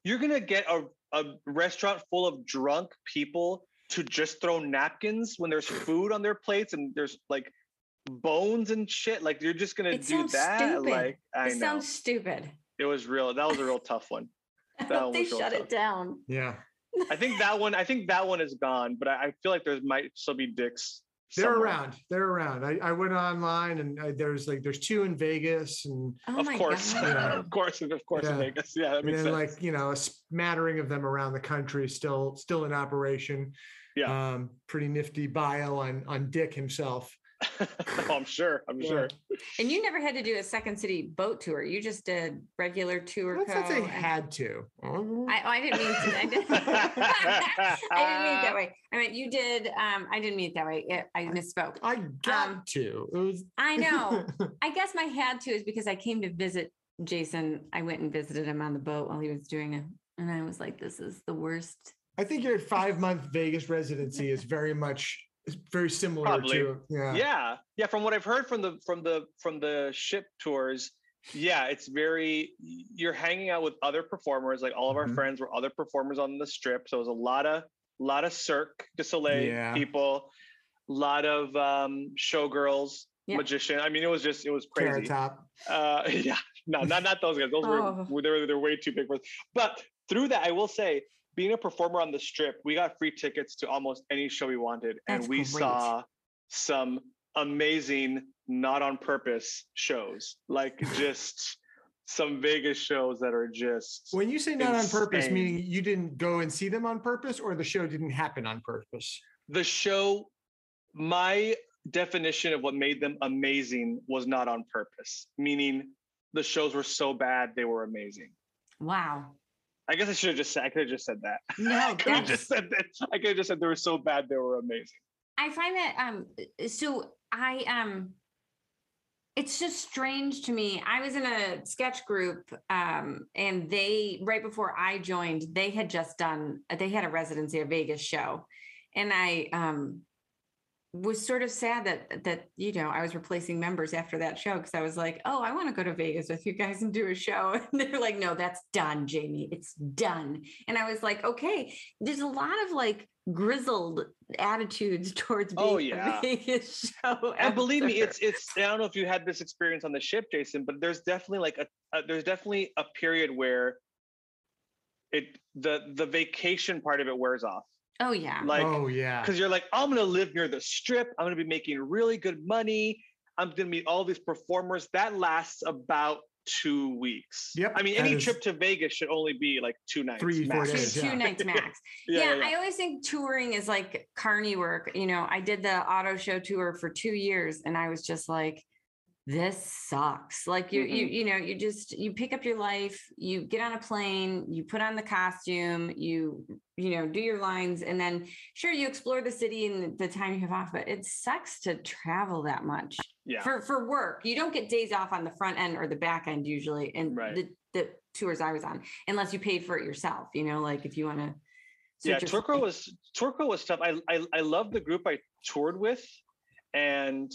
you're gonna get a a restaurant full of drunk people to just throw napkins when there's food on their plates and there's like bones and shit. Like you're just gonna It do that. stupid. Like I It know sounds stupid. It was real. That was a real tough one. That they was shut tough. it down. yeah. I think that one. I think that one is gone, but I, I feel like there might still be dicks. They're around. They're around. I, I went online and I, there's like there's two in Vegas and, Oh of course, God. Yeah. of course, of course, in Vegas. Yeah, that and makes then sense. like you know a smattering of them around the country still still in operation. Yeah. Um, pretty nifty bio on on Dick himself. oh, I'm sure. I'm Yeah. sure. And you never had to do a second city boat tour. You just did regular tour. Let's not co say had to. I, oh, I didn't mean to. I, did, I didn't mean it that way. I mean, you did. Um, I didn't mean it that way. It, I misspoke. I got Um, to. Was I know. I guess my had to is because I came to visit Jason. I went and visited him on the boat while he was doing it. And I was like, this is the worst. I think your five month Vegas residency is very much is very similar Probably. to yeah. Yeah, yeah. From what I've heard from the from the from the ship tours, yeah, it's very. You're hanging out with other performers. Like all of our Mhm. friends were other performers on the strip, so it was a lot of lot of Cirque du Soleil Yeah. people, a lot of um, showgirls, Yeah. magician. I mean, it was just it was Carrot crazy. top. Uh, yeah, no, not not those guys. Those Oh. were they're they're way too big for us. But through that, I will say, being a performer on the strip, we got free tickets to almost any show we wanted, and we great. saw some amazing, not on purpose shows, like just some Vegas shows that are just. When you say not on purpose, meaning you didn't go and see them on purpose, or the show didn't happen on purpose. the show my definition of what made them amazing was not on purpose meaning the shows were so bad they were amazing Wow. I guess i should have just said i could have just said that No, i could have just said that i could have just said they were so bad they were amazing I find that um so I um it's just strange to me. I was in a sketch group um and they right before I joined, they had just done they had a residency a Vegas show. And I um was sort of sad that that you know I was replacing members after that show because I was like, oh, I want to go to Vegas with you guys and do a show. And they're like, no, that's done, Jamie. It's done. And I was like, okay, there's a lot of like grizzled attitudes towards oh, being Oh, a yeah. Vegas show. and believe me it's it's i don't know if you had this experience on the ship jason but there's definitely like a, a there's definitely a period where it the the vacation part of it wears off Oh yeah. Like, oh yeah. because you're like, I'm gonna live near the strip. I'm gonna be making really good money. I'm gonna meet all these performers. That lasts about two weeks. Yep, I mean, any is- trip to Vegas should only be like two nights. Three, four max. Two, days, two yeah. nights max. yeah, I always think touring is like carny work. You know, I did the auto show tour for two years and I was just like, this sucks. Like you, you, mm-hmm. you know, you just you pick up your life, you get on a plane, you put on the costume, you, you know, do your lines, and then sure you explore the city and the time you have off, but it sucks to travel that much yeah. for for work. You don't get days off on the front end or the back end usually, and Right. the the tours I was on, unless you paid for it yourself. You know, like if you want to. yeah, TourCo was TourCo was tough. I I I love the group I toured with, and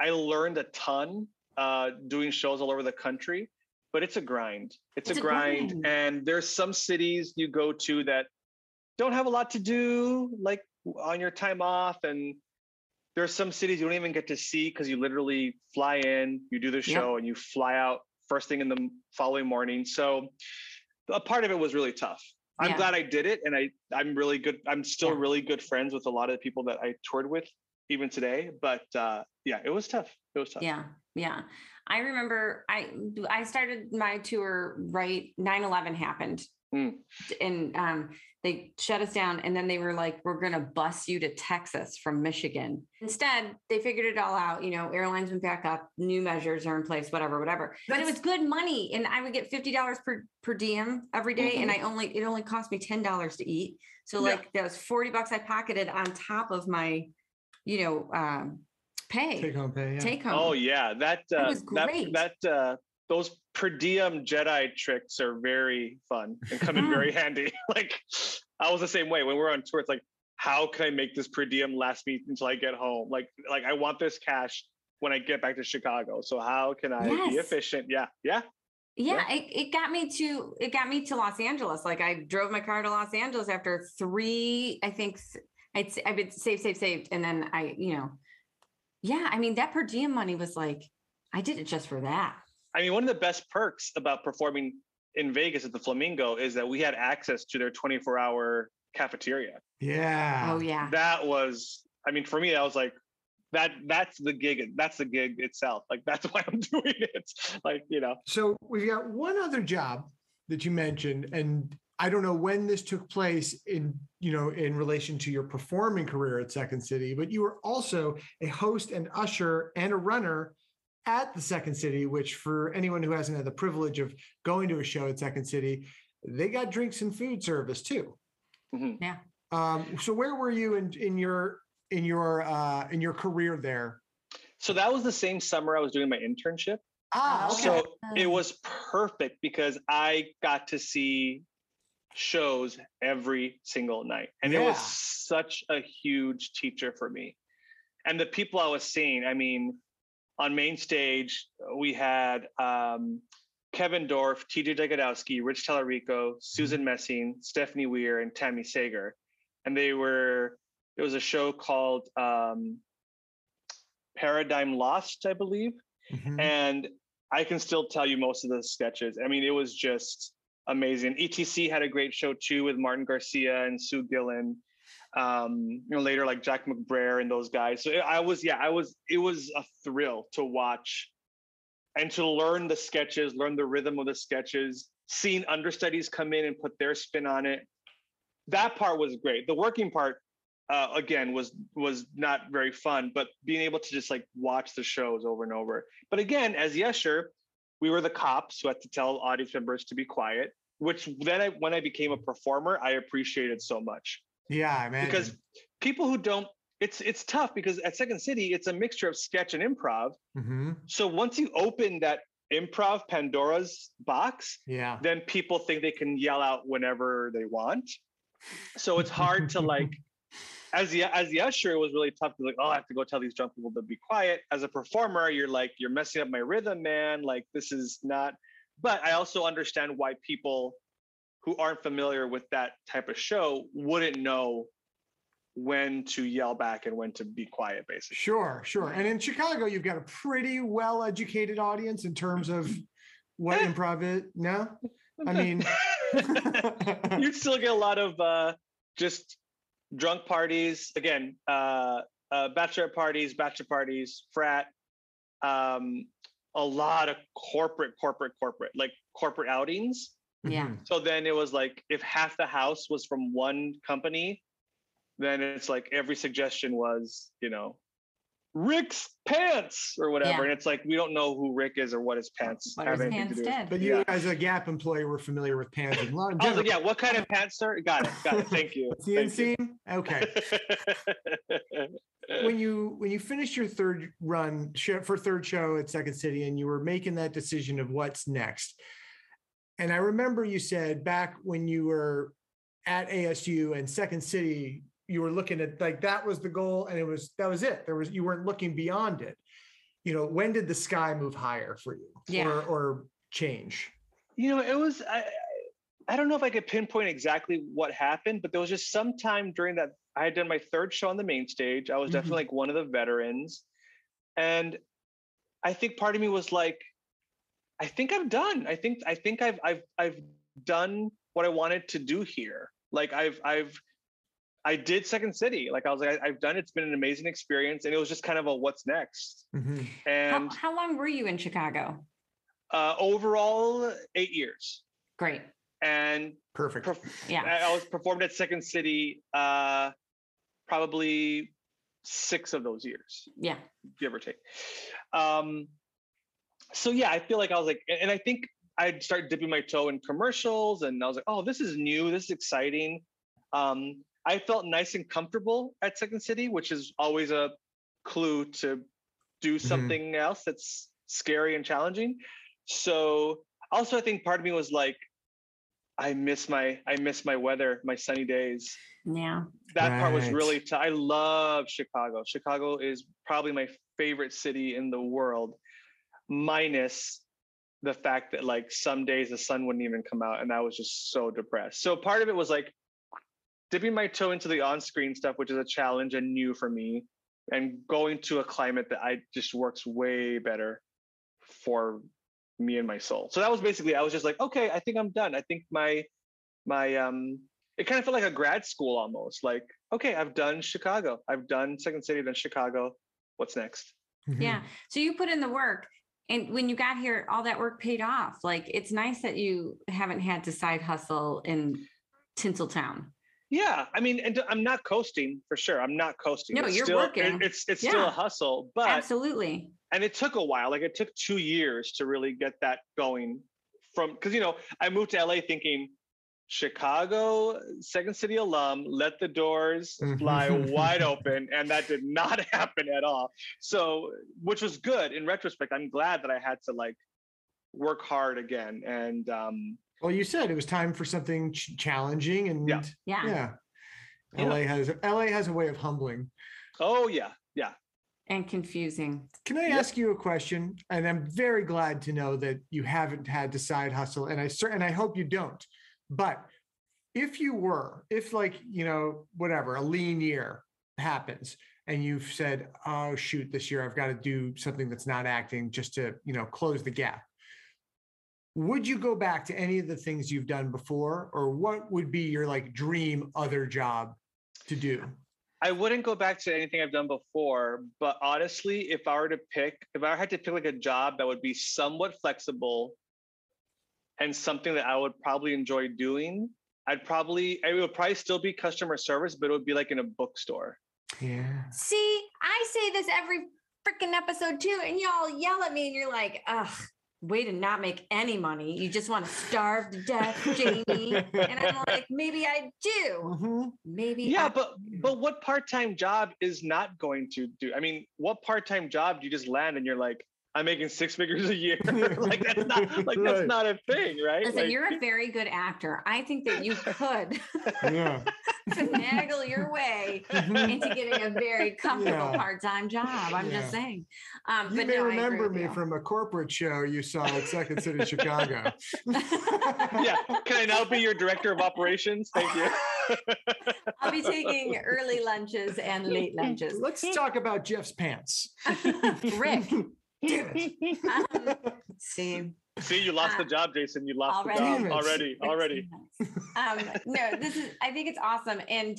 I learned a ton uh, doing shows all over the country. But it's a grind. It's, It's a, a grind. grind. and there's some cities you go to that don't have a lot to do, like on your time off, and there's some cities you don't even get to see because you literally fly in, you do the show, and you fly out first thing in the following morning. So a part of it was really tough. I'm Yeah. glad I did it, and I I'm really good. I'm still Yeah. really good friends with a lot of the people that I toured with even today. But uh, yeah, it was tough. It was tough. Yeah, yeah. I remember I I started my tour right 9/11 happened. Mm. And um they shut us down and then they were like we're going to bus you to Texas from Michigan. Instead, they figured it all out, you know, airlines went back up, new measures are in place, whatever, whatever. But it was good money and I would get $50 per per diem every day, and I only it only cost me $10 to eat. So Yeah. like that was 40 bucks I pocketed on top of my you know um pay. Take home pay. Yeah. Take home. Oh yeah, that uh, was great. that that uh, those per diem Jedi tricks are very fun and come in very handy. like I was the same way when we were on tour. It's like, how can I make this per diem last me until I get home? Like like I want this cash when I get back to Chicago. So how can I be efficient? Yeah, yeah. yeah, It, it got me to it got me to los angeles like i drove my car to los angeles after three i think th- i'd s- i've been saved saved saved and then i you know yeah i mean that per diem money was like i did it just for that. I mean, one of the best perks about performing in Vegas at the Flamingo is that we had access to their 24 hour cafeteria. Yeah. oh yeah. That was i mean for me i was like that that's the gig that's the gig itself. Like that's why i'm doing it. Like you know. So we've got one other job that you mentioned, and I don't know when this took place in you know in relation to your performing career at Second City, but you were also a host and usher and a runner at the Second City. Which for anyone who hasn't had the privilege of going to a show at Second City, they got drinks and food service too. Mhm. yeah Um, so where were you in in your in your uh, in your career there? so that was the same summer i was doing my internship Ah, Oh, okay. so it was perfect because i got to see shows every single night. And it was such a huge teacher for me. And the people i was seeing i mean on main stage we had um, kevin dorff tj jagodowski rich talarico susan messing stephnie weir and tami sagher. And they were there was a show called um, paradigm lost i believe. Mhm. and I can still tell you most of the sketches. I mean, it was just amazing. ETC had a great show too with Martin Garcia and Sue Gillen. Um, you know, later like Jack McBrayer and those guys. So I was, yeah, I was. It was a thrill to watch and to learn the sketches, learn the rhythm of the sketches, seeing understudies come in and put their spin on it. That part was great. The working part, uh, again, was was not very fun. But being able to just like watch the shows over and over. But again, as Yesher, we were the cops who had to tell audience members to be quiet. Which then, I, when I became a performer, I appreciated so much yeah, I imagine. because people who don't, it's it's tough because at Second City, it's a mixture of sketch and improv. Mhm. So once you open that improv Pandora's box, yeah. then people think they can yell out whenever they want. So it's hard to like, as the as the usher, it was really tough to like, oh, I have to go tell these drunk people to be quiet. As a performer, you're like, you're messing up my rhythm, man. Like this is not. But I also understand why people who aren't familiar with that type of show wouldn't know when to yell back and when to be quiet, basically. Sure, sure. And in Chicago, you've got a pretty well educated audience in terms of what Eh. improv is. No? I mean, you'd still get a lot of uh, just drunk parties again, uh, uh, bachelor parties, bachelor parties, frat, um, a lot of corporate, corporate, corporate, like corporate outings. Yeah. Mhm. So then it was like if half the house was from one company, then it's like every suggestion was, you know, Rick's pants or whatever. Yeah. And it's like we don't know who Rick is or what his pants What have anything hands to do. with. But you, Yeah. as a Gap employee, were familiar with pants and lawn. I was like, yeah, what kind of pants, sir? Got it. Got it. Thank you. The Thank you. Okay. when you when you finished your third run show, for third show at Second City, and you were making that decision of what's next, and I remember you said back when you were at ASU and Second City, you were looking at like that was the goal, and it was that was it. There was you weren't looking beyond it. You know, when did the sky move higher for you, Yeah. or or change? you know, it was I, I- I don't know if I could pinpoint exactly what happened, but there was just some time during that I had done my third show on the main stage. I was Mhm. definitely like one of the veterans. And I think part of me was like, I think I'm done. I think I think I've I've I've done what I wanted to do here. Like I've I've I did Second City. Like I was like, I, I've done it. It's been an amazing experience. And it was just kind of a what's next. Mhm. How, And how long were you in Chicago? uh, overall, eight years. Great. And Perfect. perf- Yeah. I, I was performed at Second City uh, probably six of those years, Yeah. give or take. Um, so yeah, I feel like I was like, and I think I'd start dipping my toe in commercials, and I was like, oh, this is new, this is exciting. Um, I felt nice and comfortable at Second City, which is always a clue to do mm-hmm. something else that's scary and challenging. So also, I think part of me was like, I miss my I miss my weather, my sunny days. Yeah. That part was really tough. I love Chicago. Chicago is probably my favorite city in the world, minus the fact that like some days the sun wouldn't even come out, and that was just so depressed. So part of it was like dipping my toe into the on-screen stuff, which is a challenge and new for me, and going to a climate that I just works way better for me and my soul. So that was basically I was just like, okay, I think I'm done. I think my my um it kind of felt like a grad school almost. Like, okay, I've done Chicago. I've done Second City, then Chicago. What's next? Mhm. Yeah. So you put in the work. And when you got here, all that work paid off. Like it's nice that you haven't had to side hustle in Tinseltown. Yeah, I mean, and I'm not coasting for sure. I'm not coasting. No, It's you're still, working. it- it's it's still a hustle, but Absolutely. and it took a while. Like it took two years to really get that going. From because you know I moved to LA thinking Chicago Second City alum, let the doors fly wide open, and that did not happen at all. So, which was good in retrospect. I'm glad that I had to like work hard again. And um, Well, you said it was time for something ch- challenging, and Yeah. Yeah. yeah. Yeah. LA has LA has a way of humbling. oh yeah, yeah. And confusing. Can I Yep. ask you a question? And I'm very glad to know that you haven't had to side hustle, and I cer- and I hope you don't. But if you were, if like you know whatever a lean year happens, and you've said, "Oh shoot, this year I've got to do something that's not acting just to you know close the gap." Would you go back to any of the things you've done before, or what would be your like dream other job to do? I wouldn't go back to anything I've done before, but honestly, if I were to pick, if I had to pick like a job that would be somewhat flexible and something that I would probably enjoy doing, I'd probably, it would probably still be customer service, but it would be like in a bookstore. Yeah. See, I say this every freaking episode too, and y'all yell at me, and you're like, ugh, way to not make any money. You just want to starve to death, Jamie. and I'm like, maybe I do. Mhm. Maybe. Yeah, I but do. but what part-time job is not going to do? I mean, what part-time job do you just land and you're like, I'm making six figures a year? like that's not like that's not a thing, right? Listen, Like- you're a very good actor. I think that you could Yeah. finagle your way Mhm. into getting a very comfortable Yeah. part-time job. I'm Yeah. just saying. Um, You but may no, remember me you. from a corporate show you saw at Second City, Chicago. yeah. Can I now be your director of operations? Thank you. I'll be taking early lunches and late lunches. Let's talk about Jeff's pants. Rick. Damn it. Um, see, See, you lost the Uh, job, Jason. You lost already? the job already. Already. um, no, this is. I think it's awesome, and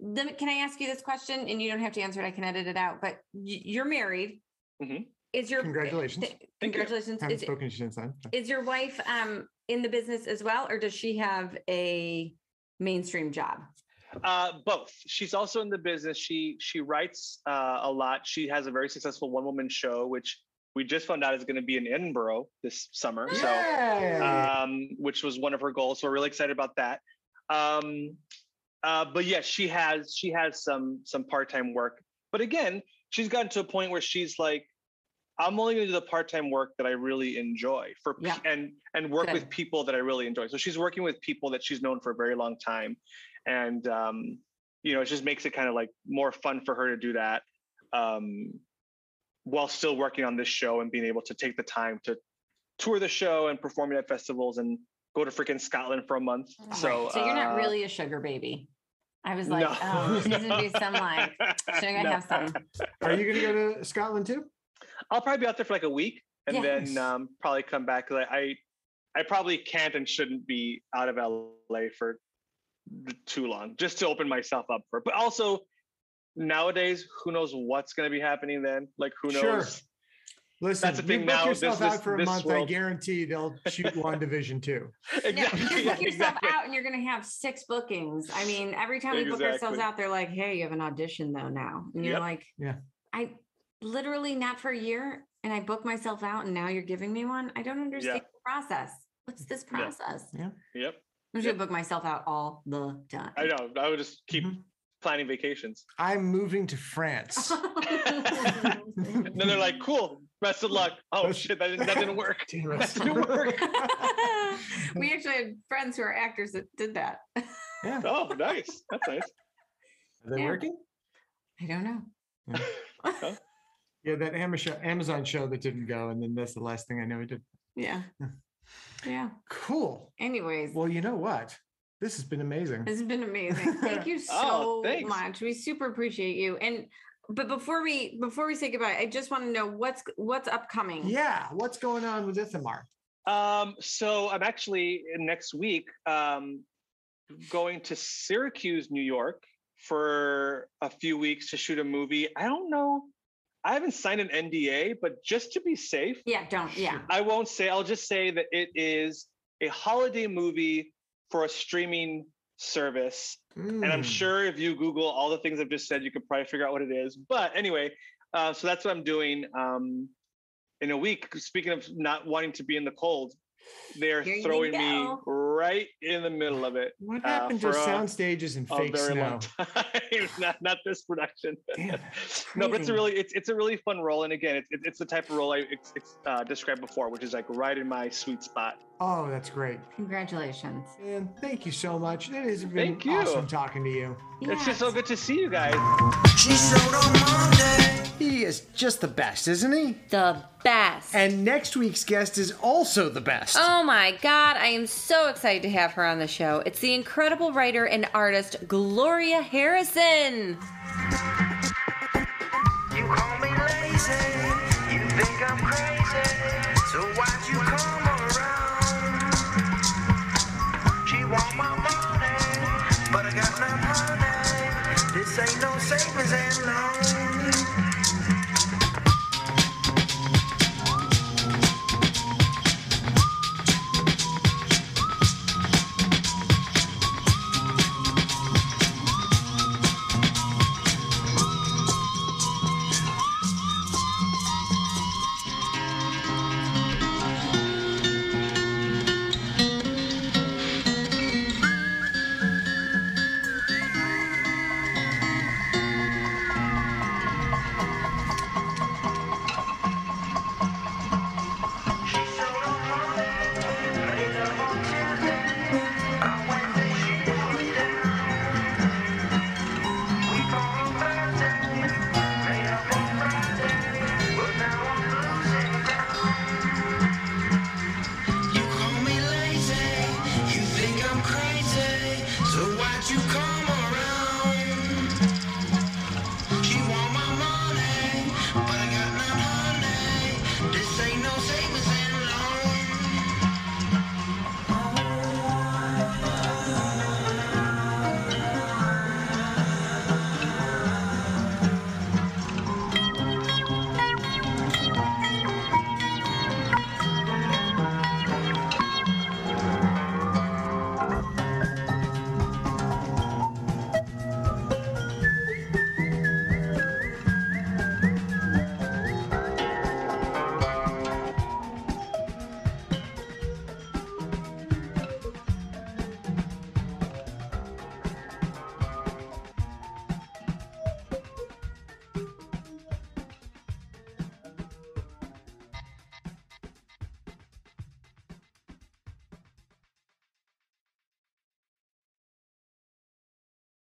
let me- can I ask you this question? And you don't have to answer it. I can edit it out. But y- you're married. Mhm. Is your Congratulations. th- Thank you. congratulations? Haven't Is, spoken since then. is your wife um in the business as well, or does she have a mainstream job? Uh, both. She's also in the business. She she writes uh, a lot. She has a very successful one woman show, which we just found out is going to be in Edinburgh this summer. So um, which was one of her goals. So we're really excited about that. Um, uh, but yes, she has she has some some part time work. But again, she's gotten to a point where she's like, I'm only going to do the part time work that I really enjoy for Yeah. and and work Good. with people that I really enjoy. So she's working with people that she's known for a very long time, and um, you know, it just makes it kind of like more fun for her to do that. Um, while still working on this show and being able to take the time to tour the show and performing at festivals and go to freaking Scotland for a month. So, Right. so you're not uh, really a sugar baby. I was like, no. oh, she's gonna do some like, should I No. have some? Are you going to go to Scotland too? I'll probably be out there for like a week and Yeah. then um, probably come back. 'cause I, I I probably can't and shouldn't be out of LA for too long just to open myself up for. But also nowadays, who knows what's going to be happening then? Like who knows? Sure. Listen, That's the you book now, yourself this- out this- for a this month. I guarantee they'll shoot one division too. No, Exactly. you yeah, book yourself exactly. out and you're gonna have six bookings. I mean, every time we book ourselves out, they're like, hey, you have an audition though now. And you're Yep. like, Yeah. I literally not for a year and I booked myself out and now you're giving me one. I don't understand the process. What's this process? Yeah. process? Yep. I'm just gonna book myself out all the time. I know. I would just keep Mhm. Planning vacations. I'm moving to France. then they're like, cool, best of luck. Oh shit, that didn't, that didn't work. That didn't work. we actually had friends who are actors that did that. yeah. Oh, nice. That's nice. Are they Yeah. working? I don't know. Yeah, that Amazon Amazon show that didn't go, and then that's the last thing I know he did. Yeah. Yeah. Yeah. Cool. Anyways, Well, you know what? This has been amazing. this has been amazing. Thank you so Oh, much. We super appreciate you. And but before we before we say goodbye, I just want to know what's what's upcoming. Yeah, what's going on with Ithamar? Um, so I'm actually next week um, going to Syracuse, New York for a few weeks to shoot a movie. I don't know. I haven't signed an NDA, but just to be safe, Yeah, don't. Yeah. I won't say. I'll just say that it is a holiday movie for a streaming service. And I'm Mm. sure if you Google all the things I've just said, you could probably figure out what it is. But anyway, uh, so that's what I'm doing um, in a week. Speaking of not wanting to be in the cold, they're Here throwing me go. Right in the middle of it. What uh, happened to for a- sound stages and A fake very snow? long time. not not this production. Damn no, but it's a really it's it's a really fun role, and again, it's it's it's the type of role I ex, ex, uh, described before, which is like right in my sweet spot. Oh, that's great. Congratulations. And thank you so much. It has been Thank you. awesome talking to you. It's just so good to see you guys. She on Monday. He is just the best, isn't he? The best. And next week's guest is also the best. Oh my God, I am so excited to have her on the show. It's the incredible writer and artist Gloria Harrison. This ain't no savings and.